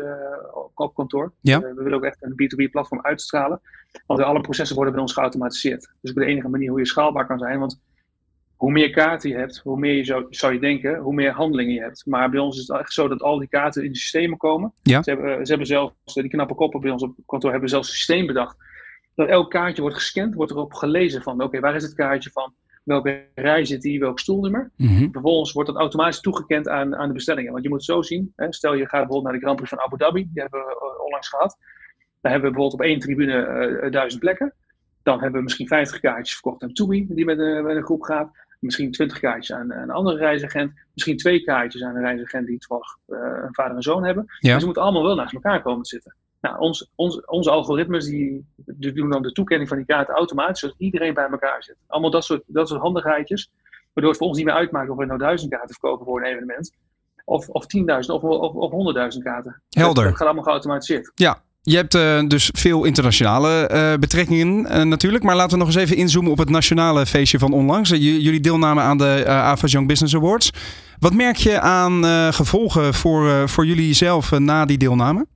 K: op kantoor.
C: Ja.
K: we willen ook echt een B2B-platform uitstralen. Want alle processen worden bij ons geautomatiseerd. Dus ook de enige manier hoe je schaalbaar kan zijn. Want hoe meer kaarten je hebt, hoe meer je zou, zou je denken, hoe meer handelingen je hebt. Maar bij ons is het echt zo dat al die kaarten in de systemen komen.
C: Ja.
K: Ze, hebben, ze hebben zelfs, die knappe koppen bij ons op kantoor hebben zelfs een systeem bedacht. Dat elk kaartje wordt gescand, wordt erop gelezen van, oké, waar is het kaartje van? Welke rij zit die, welk stoelnummer?
C: Mhm.
K: Vervolgens wordt dat automatisch toegekend aan, aan de bestellingen. Want je moet het zo zien, hè, stel je gaat bijvoorbeeld naar de Grand Prix van Abu Dhabi, die hebben we eh, onlangs gehad. Dan hebben we bijvoorbeeld op één tribune eh, duizend plekken. Dan hebben we misschien 50 kaartjes verkocht aan Toei, die met, een- met een groep gaat. Misschien 20 kaartjes aan, aan een andere reisagent. Misschien twee kaartjes aan een reisagent die toevallig eh, een vader en zoon hebben.
C: Ja.
K: Maar ze moeten allemaal wel naast elkaar komen te zitten. Nou, ons, ons, onze algoritmes die, die doen dan de toekenning van die kaarten automatisch, zodat iedereen bij elkaar zit. Allemaal dat soort, dat soort handigheidjes, waardoor het voor ons niet meer uitmaakt of we nou duizend kaarten verkopen voor een evenement, of, of 10.000 of, of, of 100.000 kaarten.
C: Helder.
K: Dat, dat gaat allemaal geautomatiseerd.
C: Ja, je hebt eh, dus veel internationale eh, betrekkingen eh, natuurlijk. Maar laten we nog eens even inzoomen op het nationale feestje van onlangs. Jullie deelname aan de AVAS Young Business Awards. Wat merk je aan gevolgen voor, voor jullie zelf na die deelname?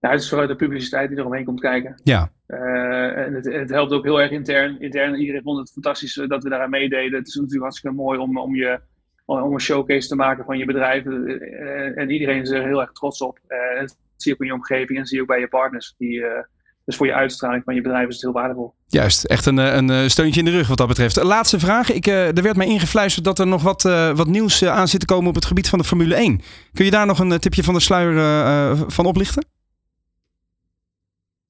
K: Nou, het is vooral de publiciteit die eromheen komt kijken.
C: Ja.
K: En het, het helpt ook heel erg intern. Intern, iedereen vond het fantastisch dat we daaraan meededen. Het is natuurlijk hartstikke mooi om, om, je, om een showcase te maken van je bedrijf. En iedereen is er heel erg trots op. zie je ook in je omgeving en zie je ook bij je partners. Die, dus voor je uitstraling van je bedrijf is het heel waardevol.
C: Juist, echt een, eh, een eh, steuntje in de rug wat dat betreft. Laatste vraag. Ik, er werd mij ingefluisterd dat er nog wat, wat nieuws aan zit te komen op het gebied van de Formule 1. Kun je daar nog een tipje van de sluier van oplichten?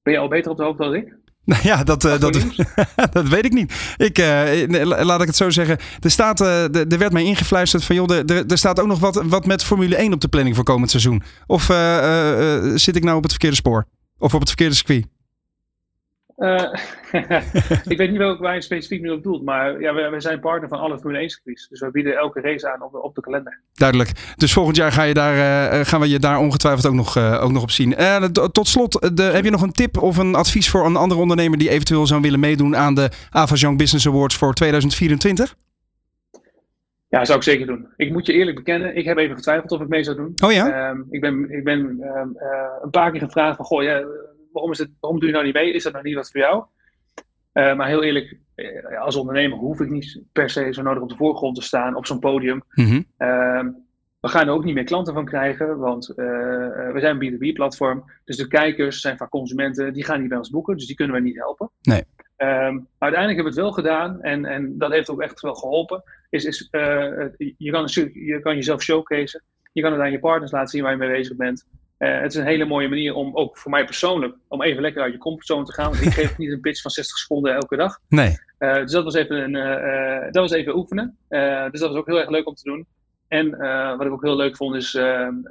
K: Ben je al beter op de hoogte dan ik?
C: Nou ja, dat, eh, dat, (laughs) dat weet ik niet. Ik, eh, laat ik het zo zeggen. Er, staat, eh, er werd mij ingefluisterd van, joh, er, er- staat ook nog wat, wat met Formule 1 op de planning voor komend seizoen. Of zit ik nou op het verkeerde spoor? Of op het verkeerde circuit?
K: Eh, (laughs) ik weet niet welke waar je specifiek nu op doelt, maar ja, we, we zijn partner van alle Formule 1 circuits. Dus we bieden elke race aan op, de- op de kalender.
C: Duidelijk. Dus volgend jaar ga je daar, eh, gaan we je daar ongetwijfeld ook nog, eh, ook nog op zien. Eh, tot slot, eh, de, heb je nog een tip of een advies voor een andere ondernemer die eventueel zou willen meedoen aan de Avas Young Business Awards voor 2024?
K: Ja, zou ik zeker doen. Ik moet je eerlijk bekennen, ik heb even getwijfeld of ik mee zou doen.
C: Oh ja?
K: Ehm, ik ben, ik ben ehm, eh, een paar keer gevraagd van, goh, ja, waarom, is het, waarom doe je nou niet mee? Is dat nou niet wat voor jou? Eh, maar heel eerlijk, eh, als ondernemer hoef ik niet per se zo nodig op de voorgrond te staan op zo'n podium.
C: Mhm.
K: Ehm, we gaan er ook niet meer klanten van krijgen, want eh, we zijn een B2B-platform. Dus de kijkers zijn vaak consumenten, die gaan niet bij ons boeken, dus die kunnen we niet helpen.
C: Nee.
K: Ehm, uiteindelijk hebben we het wel gedaan en, en dat heeft ook echt wel geholpen. Is, is, je, kan, je kan jezelf showcase, je kan het aan je partners laten zien waar je mee bezig bent. Eh, het is een hele mooie manier om, ook voor mij persoonlijk, om even lekker uit je comfortzone te gaan. Want ik geef niet een pitch van 60 seconden elke dag.
C: Nee.
K: Eh, dus dat was even, een, eh, dat was even oefenen. Dus dat was ook heel erg leuk om te doen. En wat ik ook heel leuk vond is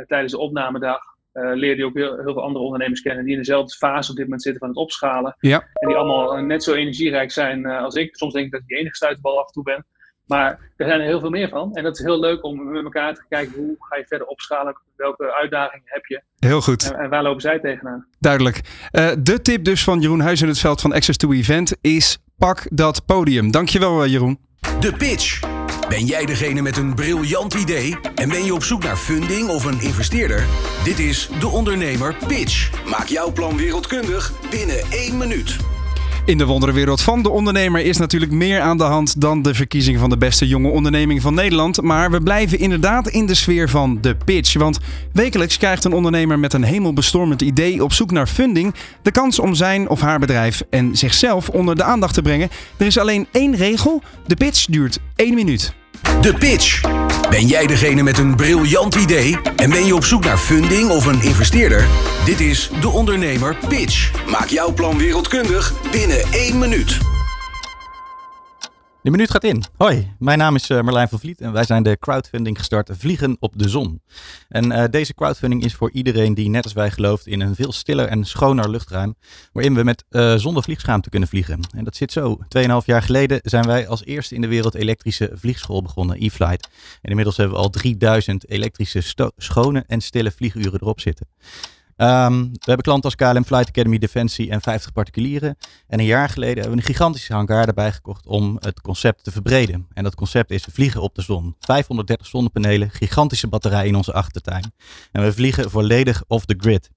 K: tijdens de opnamedag leerde je ook heel, heel veel andere ondernemers kennen die in dezelfde fase op dit moment zitten van het opschalen.
C: Ja.
K: En die allemaal net zo energierijk zijn als ik. Soms denk ik dat ik de enige stuiterbal af en toe ben. Maar er zijn er heel veel meer van. En dat is heel leuk om met elkaar te kijken hoe ga je verder opschalen. Welke uitdagingen heb je.
C: Heel goed.
K: En, en waar lopen zij tegenaan.
C: Duidelijk. Eh, de tip dus van Jeroen Huis in het veld van Access to Event is pak dat podium. Dankjewel eh, Jeroen.
B: De pitch. Ben jij degene met een briljant idee en ben je op zoek naar funding of een investeerder? Dit is de ondernemer Pitch. Maak jouw plan wereldkundig binnen één minuut.
C: In de wonderenwereld van de ondernemer is natuurlijk meer aan de hand dan de verkiezing van de beste jonge onderneming van Nederland. Maar we blijven inderdaad in de sfeer van de pitch. Want wekelijks krijgt een ondernemer met een hemelbestormend idee op zoek naar funding de kans om zijn of haar bedrijf en zichzelf onder de aandacht te brengen. Er is alleen één regel: de pitch duurt één minuut.
B: De pitch. Ben jij degene met een briljant idee en ben je op zoek naar funding of een investeerder? Dit is de ondernemer Pitch. Maak jouw plan wereldkundig binnen één minuut.
L: De minuut gaat in. Hoi, mijn naam is eh, Marlijn van Vliet en wij zijn de crowdfunding gestart Vliegen op de Zon. En eh, deze crowdfunding is voor iedereen die net als wij gelooft in een veel stiller en schoner luchtruim, waarin we met eh, zonder vliegschaamte kunnen vliegen. En dat zit zo. 2,5 jaar geleden zijn wij als eerste in de wereld elektrische vliegschool begonnen, e-flight. En inmiddels hebben we al 3000 elektrische schone en stille vlieguren erop zitten. Ehm, we hebben klanten als KLM Flight Academy, Defensie en 50 particulieren. En een jaar geleden hebben we een gigantische hangar erbij gekocht om het concept te verbreden. En dat concept is vliegen op de zon. 530 zonnepanelen, gigantische batterij in onze achtertuin. En we vliegen volledig off the grid.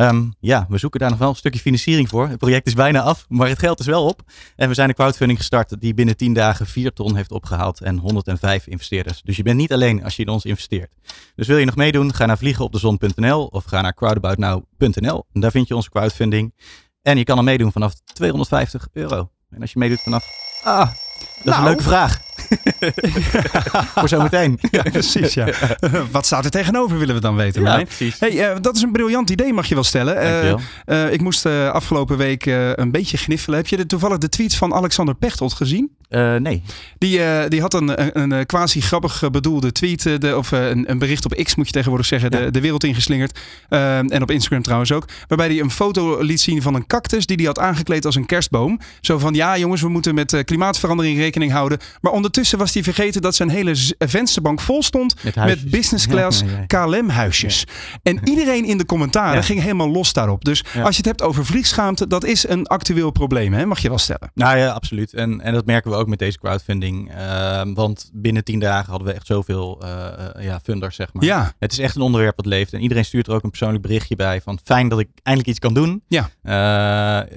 L: Ehm, ja, we zoeken daar nog wel een stukje financiering voor. Het project is bijna af, maar het geld is wel op. En we zijn een crowdfunding gestart die binnen 10 dagen 4 ton heeft opgehaald en 105 investeerders. Dus je bent niet alleen als je in ons investeert. Dus wil je nog meedoen, ga naar vliegenopdezon.nl of ga naar crowdaboutnow.nl. Daar vind je onze crowdfunding. En je kan er meedoen vanaf 250 euro. En als je meedoet vanaf... Ah, dat is een
C: Nou.
L: leuke vraag. (laughs) Voor zometeen.
C: Ja, precies. Ja. (laughs) Wat staat er tegenover, willen we dan weten.
L: Ja.
C: Hey, eh, dat is een briljant idee, mag je wel stellen. Eh, eh, ik moest afgelopen week een beetje gniffelen. Heb je de, toevallig de tweet van Alexander Pechtold gezien?
L: Nee.
C: Die, die had een, een, een, quasi grappig bedoelde tweet, de, of een, een bericht op X moet je tegenwoordig zeggen, de, de wereld ingeslingerd. En op Instagram trouwens ook. Waarbij hij een foto liet zien van een cactus die hij had aangekleed als een kerstboom. Zo van, ja jongens, we moeten met klimaatverandering rekening houden. Maar ondertussen was hij vergeten dat zijn hele vensterbank vol stond
L: Met
C: met,
L: huisjes.
C: business class
L: ja.
C: KLM-huisjes. En iedereen in de commentaren ging helemaal los daarop. Dus als je het hebt over vliegschaamte, dat is een actueel probleem, hè? mag je wel stellen.
L: Nou ja, absoluut. En, en dat merken we ook met deze crowdfunding. Ehm, want binnen tien dagen hadden we echt zoveel eh, eh, ja, funders, zeg maar.
C: Ja.
L: Het is echt een onderwerp dat leeft. En iedereen stuurt er ook een persoonlijk berichtje bij. Van fijn dat ik eindelijk iets kan doen.
C: Ja.
L: Eh,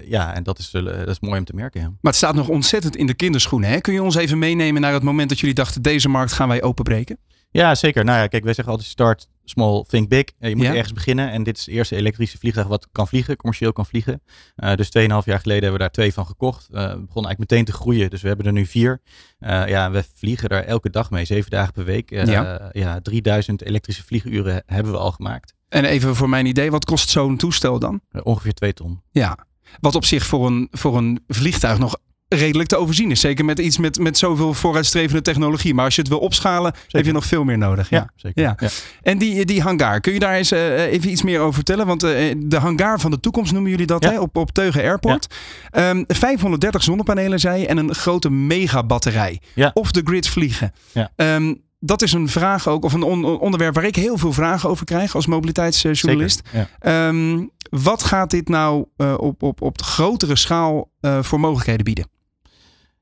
L: ja, en dat is, dat is mooi om te merken. Ja.
C: Maar het staat nog ontzettend in de kinderschoenen. Hè? Kun je ons even meenemen naar het moment dat jullie dachten: deze markt gaan wij openbreken?
L: Ja, zeker. Nou ja, kijk, wij zeggen altijd start small, think big. Eh, Je moet
C: Ja.
L: ergens beginnen. En dit is het eerste elektrische vliegtuig wat kan vliegen, commercieel kan vliegen. Eh, dus 2,5 jaar geleden hebben we daar twee van gekocht. Eh, we begonnen eigenlijk meteen te groeien. Dus we hebben er nu vier. Ja, we vliegen daar elke dag mee, zeven dagen per week.
C: Ja.
L: ja. 3000 elektrische vlieguren hebben we al gemaakt.
C: En even voor mijn idee, wat kost zo'n toestel dan?
L: Ongeveer 2 ton.
C: Ja, wat op zich voor een, voor een vliegtuig nog redelijk te overzien is. Zeker met iets met, met zoveel vooruitstrevende technologie. Maar als je het wil opschalen, heb je nog veel meer nodig. Ja,
L: zeker.
C: Ja.
L: Ja.
C: En die, die hangar, kun je daar eens eh, even iets meer over vertellen? Want eh, de hangar van de toekomst noemen jullie dat
L: Ja.
C: hè? Op, op Teugen Airport. Ehm, 530 zonnepanelen, zei je, en een grote megabatterij.
L: Ja.
C: Of de grid vliegen.
L: Ja.
C: Ehm, dat is een vraag ook, of een on- onderwerp waar ik heel veel vragen over krijg als mobiliteitsjournalist. Ehm, wat gaat dit nou eh, op, op, op de grotere schaal voor mogelijkheden bieden?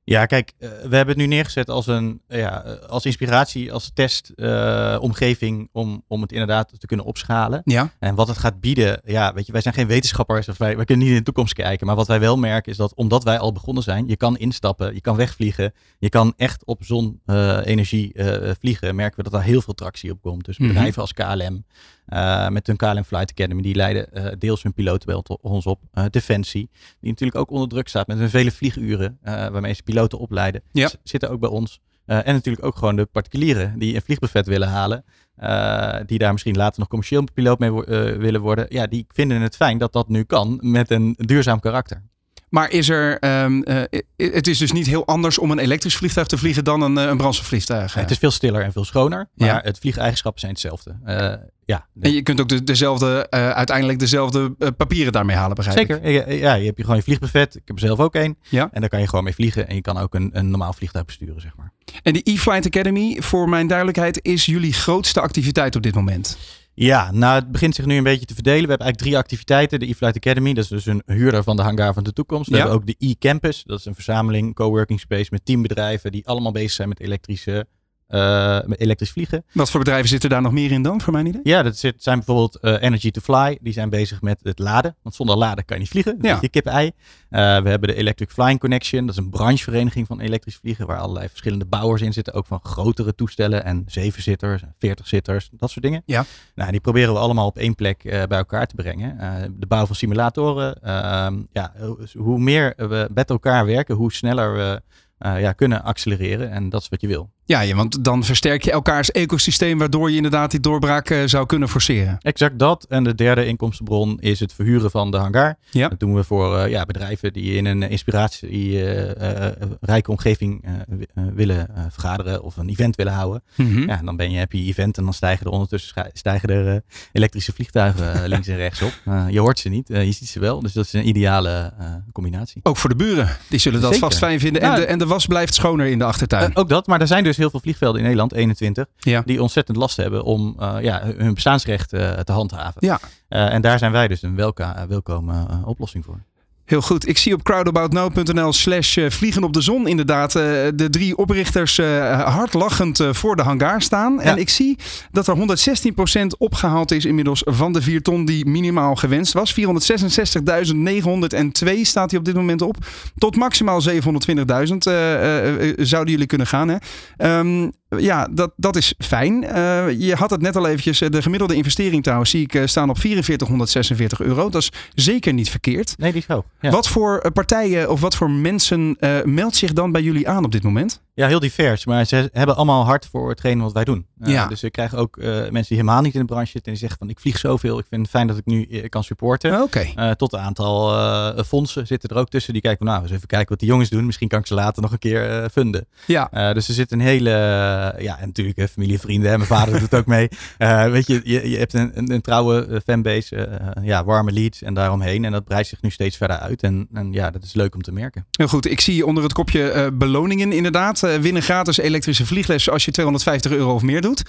L: Ja, kijk, eh, we hebben het nu neergezet als een ja, als inspiratie, als testomgeving uh, om, om het inderdaad te kunnen opschalen.
C: Ja.
L: En wat het gaat bieden, ja, weet je, wij zijn geen wetenschappers of wij, wij kunnen niet in de toekomst kijken. Maar wat wij wel merken is dat omdat wij al begonnen zijn, je kan instappen, je kan wegvliegen, je kan echt op zonenergie uh, vliegen. Merken we dat daar heel veel tractie op komt. Dus bedrijven mm -hmm. als KLM, uh, met hun KLM Flight Academy, die leiden uh, deels hun piloten bij ons op. Uh, Defensie, die natuurlijk ook onder druk staat met hun vele vlieguren, waarmee ze piloten opleiden,
C: ja.
L: zitten ook bij ons. En natuurlijk ook gewoon de particulieren die een vliegbuffet willen halen. Die daar misschien later nog commercieel piloot mee willen worden. Ja, die vinden het fijn dat dat nu kan met een duurzaam karakter.
C: Maar is er, um, uh, het is dus niet heel anders om een elektrisch vliegtuig te vliegen dan een, een brandstofvliegtuig.
L: Ja, het is veel stiller en veel schoner, maar ja. het vliegeigenschappen zijn hetzelfde. Uh, ja.
C: En je kunt ook de, dezelfde, uh, uiteindelijk dezelfde papieren daarmee halen, begrijp
L: Zeker.
C: ik.
L: Zeker. Ja, je hebt je gewoon je vliegbuffet. Ik heb er zelf ook één.
C: Ja.
L: En daar kan je gewoon mee vliegen. En je kan ook een, een normaal vliegtuig besturen, zeg maar.
C: En die E-Flight Academy, voor mijn duidelijkheid, is jullie grootste activiteit op dit moment?
L: Ja, nou het begint zich nu een beetje te verdelen. We hebben eigenlijk drie activiteiten. De E-Flight Academy, dat is dus een huurder van de hangar van de toekomst. We
C: ja.
L: hebben ook de E-Campus, dat is een verzameling, coworking space met tien bedrijven die allemaal bezig zijn met elektrische met elektrisch vliegen.
C: Wat voor bedrijven zitten daar nog meer in dan, voor mijn idee?
L: Ja, dat zit, zijn bijvoorbeeld uh, Energy to Fly. Die zijn bezig met het laden. Want zonder laden kan je niet vliegen. Dat
C: ja.
L: je kip-ei. Uh, we hebben de Electric Flying Connection. Dat is een branchevereniging van elektrisch vliegen. Waar allerlei verschillende bouwers in zitten. Ook van grotere toestellen. En zevenzitters, veertigzitters, dat soort dingen.
C: Ja.
L: Nou, die proberen we allemaal op één plek bij elkaar te brengen. De bouw van simulatoren. ja, hoe meer we met elkaar werken, hoe sneller we uh, ja, kunnen accelereren. En dat is wat je wil.
C: Ja, ja, want dan versterk je elkaars ecosysteem, waardoor je inderdaad die doorbraak uh, zou kunnen forceren.
L: Exact dat. En de derde inkomstenbron is het verhuren van de hangar.
C: Ja.
L: Dat doen we voor uh, ja, bedrijven die in een inspiratierijke omgeving willen vergaderen of een event willen houden.
C: Mhm.
L: Mm -hmm. Ja, dan ben je happy event en dan stijgen er ondertussen stijgen er elektrische vliegtuigen links en rechts op. je hoort ze niet, je ziet ze wel. Dus dat is een ideale combinatie.
C: Ook voor de buren. Die zullen dat
L: Zeker.
C: vast fijn vinden. En, de, en de was blijft schoner in de achtertuin.
L: ook dat, maar er zijn dus heel veel vliegvelden in Nederland, 21,
C: ja.
L: die ontzettend last hebben om uh, ja, hun bestaansrecht uh, te handhaven.
C: Ja.
L: Uh, en daar zijn wij dus een welka, welkome oplossing voor.
C: Heel goed. Ik zie op crowdaboutnow.nl slash eh, vliegen op de zon inderdaad uh, de drie oprichters uh, hardlachend voor de hangar staan. Ja. En ik zie dat er 116% opgehaald is inmiddels van de 4 ton die minimaal gewenst was. 466.902 staat hij op dit moment op. Tot maximaal 720.000 zouden jullie kunnen gaan. Hè? Um, ja, dat, dat is fijn. Uh, je had het net al eventjes. De gemiddelde investering trouwens zie ik staan op 4446 euro. Dat is zeker niet verkeerd.
L: Nee, die is hoog.
C: Ja. Wat voor partijen of wat voor mensen uh, meldt zich dan bij jullie aan op dit moment?
L: Ja, heel divers. Maar ze hebben allemaal hard voor hetgeen wat wij doen. Uh, ja. Dus ik krijg ook uh, mensen die helemaal niet in de branche zitten. En die zeggen van ik vlieg zoveel. Ik vind het fijn dat ik nu kan supporten.
C: Okay.
L: Uh, tot een aantal fondsen zitten er ook tussen. Die kijken van nou eens even kijken wat die jongens doen. Misschien kan ik ze later nog een keer vinden.
C: Ja.
L: dus er zit een hele, ja en natuurlijk familie, vrienden. Mijn vader (laughs) doet ook mee. weet je, je, je hebt een, een, een trouwe fanbase. ja, warme leads en daaromheen. En dat breidt zich nu steeds verder uit. En, en ja, dat is leuk om te merken.
C: Heel goed. Ik zie onder het kopje beloningen inderdaad. winnen gratis elektrische vliegles als je 250 euro of meer doet.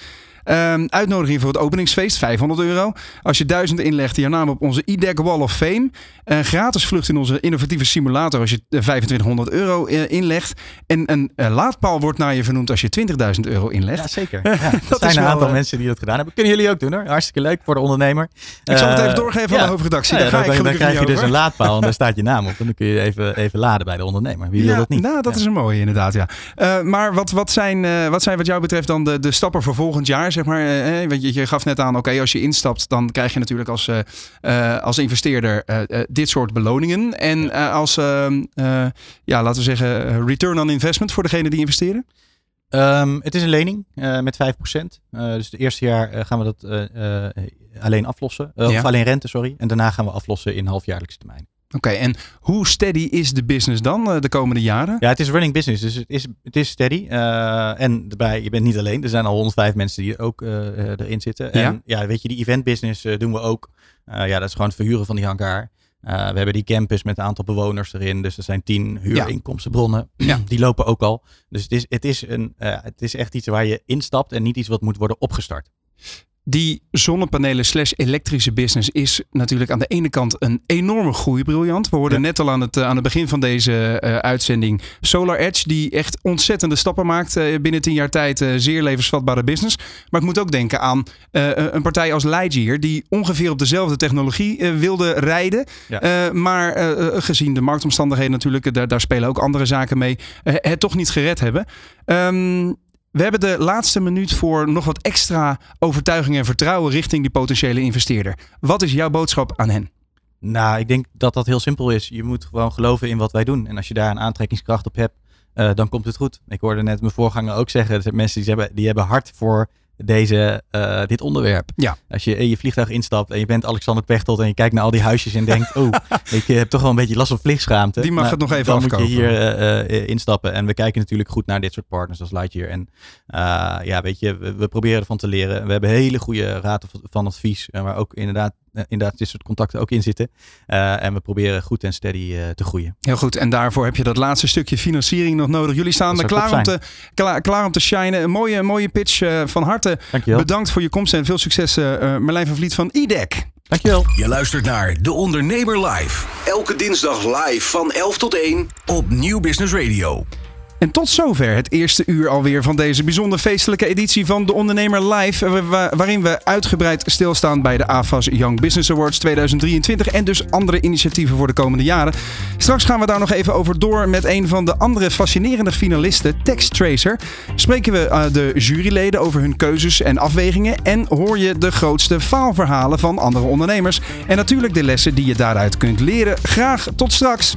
C: Um, uitnodiging voor het openingsfeest, 500 euro. Als je 1000 inlegt, je naam op onze IDEC Wall of Fame. Een gratis vlucht in onze innovatieve simulator als je 2500 euro inlegt. En een laadpaal wordt naar je vernoemd als je 20.000 euro inlegt.
L: Ja, zeker. (laughs) Ja, dat zijn een aantal mensen die dat gedaan hebben. Kunnen jullie ook doen hoor. Hartstikke leuk voor de ondernemer.
C: Ik zal het even doorgeven aan de hoofdredactie.
L: Ja, dan, dan krijg je dus een laadpaal en daar staat je naam op. En dan kun je even, even laden bij de ondernemer. Wie wil dat niet?
C: Nou, dat is een mooie inderdaad, ja. Uh, maar wat, wat, zijn, uh, wat zijn wat jou betreft dan de, de stappen voor volgend jaar, zeg maar? Eh, want je, je gaf net aan, oké, als je instapt, dan krijg je natuurlijk als, uh, als investeerder dit soort beloningen. En als, ehm, ja, laten we zeggen, return on investment voor degene die investeren?
L: Um, het is een lening uh, met 5%. Uh, dus het eerste jaar gaan we dat alleen aflossen. Ja. Of alleen rente, sorry. En daarna gaan we aflossen in halfjaarlijkse termijn.
C: Oké, okay, en hoe steady is de business dan uh, de komende jaren?
L: Ja, het is running business, dus het is, het is steady. Uh, en daarbij, je bent niet alleen. Er zijn al 105 mensen die ook uh, erin zitten. En ja? ja, weet je, die event business doen we ook. ja, dat is gewoon het verhuren van die hangar. we hebben die campus met een aantal bewoners erin. Dus er zijn tien huurinkomstenbronnen. Ja. Die lopen ook al. Dus het is, het, is een, het is echt iets waar je instapt en niet iets wat moet worden opgestart.
C: Die zonnepanelen slash elektrische business is natuurlijk aan de ene kant een enorme groeibriljant. We hoorden ja. net al aan het, aan het begin van deze uh, uitzending Solar Edge, die echt ontzettende stappen maakt uh, binnen tien jaar tijd. Uh, zeer levensvatbare business. Maar ik moet ook denken aan een partij als Lightyear, die ongeveer op dezelfde technologie wilde rijden. Ja. maar gezien de marktomstandigheden natuurlijk, daar, daar, spelen ook andere zaken mee, het toch niet gered hebben. Um, we hebben de laatste minuut voor nog wat extra overtuiging en vertrouwen richting die potentiële investeerder. Wat is jouw boodschap aan hen?
L: Nou, ik denk dat dat heel simpel is. Je moet gewoon geloven in wat wij doen. En als je daar een aantrekkingskracht op hebt, uh, dan komt het goed. Ik hoorde net mijn voorganger ook zeggen, zijn mensen die hebben, die hebben hard voor deze, uh, dit onderwerp.
C: Ja.
L: Als je in je vliegtuig instapt en je bent Alexander Pechtold en je kijkt naar al die huisjes en denkt, oh, (laughs) ik heb toch wel een beetje last van vliegschaamte.
C: Die mag het nog even
L: dan
C: afkopen.
L: Dan moet je hier uh, instappen. En we kijken natuurlijk goed naar dit soort partners als Lightyear. En uh, ja, weet je, we, we, proberen ervan te leren. We hebben hele goede raad van advies, waar ook inderdaad inderdaad dit soort contacten ook in zitten. Uh, en we proberen goed en steady uh, te groeien.
C: Heel goed. En daarvoor heb je dat laatste stukje financiering nog nodig. Jullie staan er klaar om, te, klaar, klaar, om te shinen. Een mooie, mooie pitch uh, van harte.
L: Dankjewel.
C: Bedankt voor je komst en veel succes Marlijn van Vliet van IDEC.
L: Dankjewel.
B: Je luistert naar De Ondernemer Live. Elke dinsdag live van 11 tot 1 op Nieuw Business Radio.
C: En tot zover het eerste uur alweer van deze bijzonder feestelijke editie van De Ondernemer Live. Waarin we uitgebreid stilstaan bij de AFAS Young Business Awards 2023. En dus andere initiatieven voor de komende jaren. Straks gaan we daar nog even over door met een van de andere fascinerende finalisten, TextTracer. Spreken we uh, de juryleden over hun keuzes en afwegingen. En hoor je de grootste faalverhalen van andere ondernemers. En natuurlijk de lessen die je daaruit kunt leren. Graag tot straks.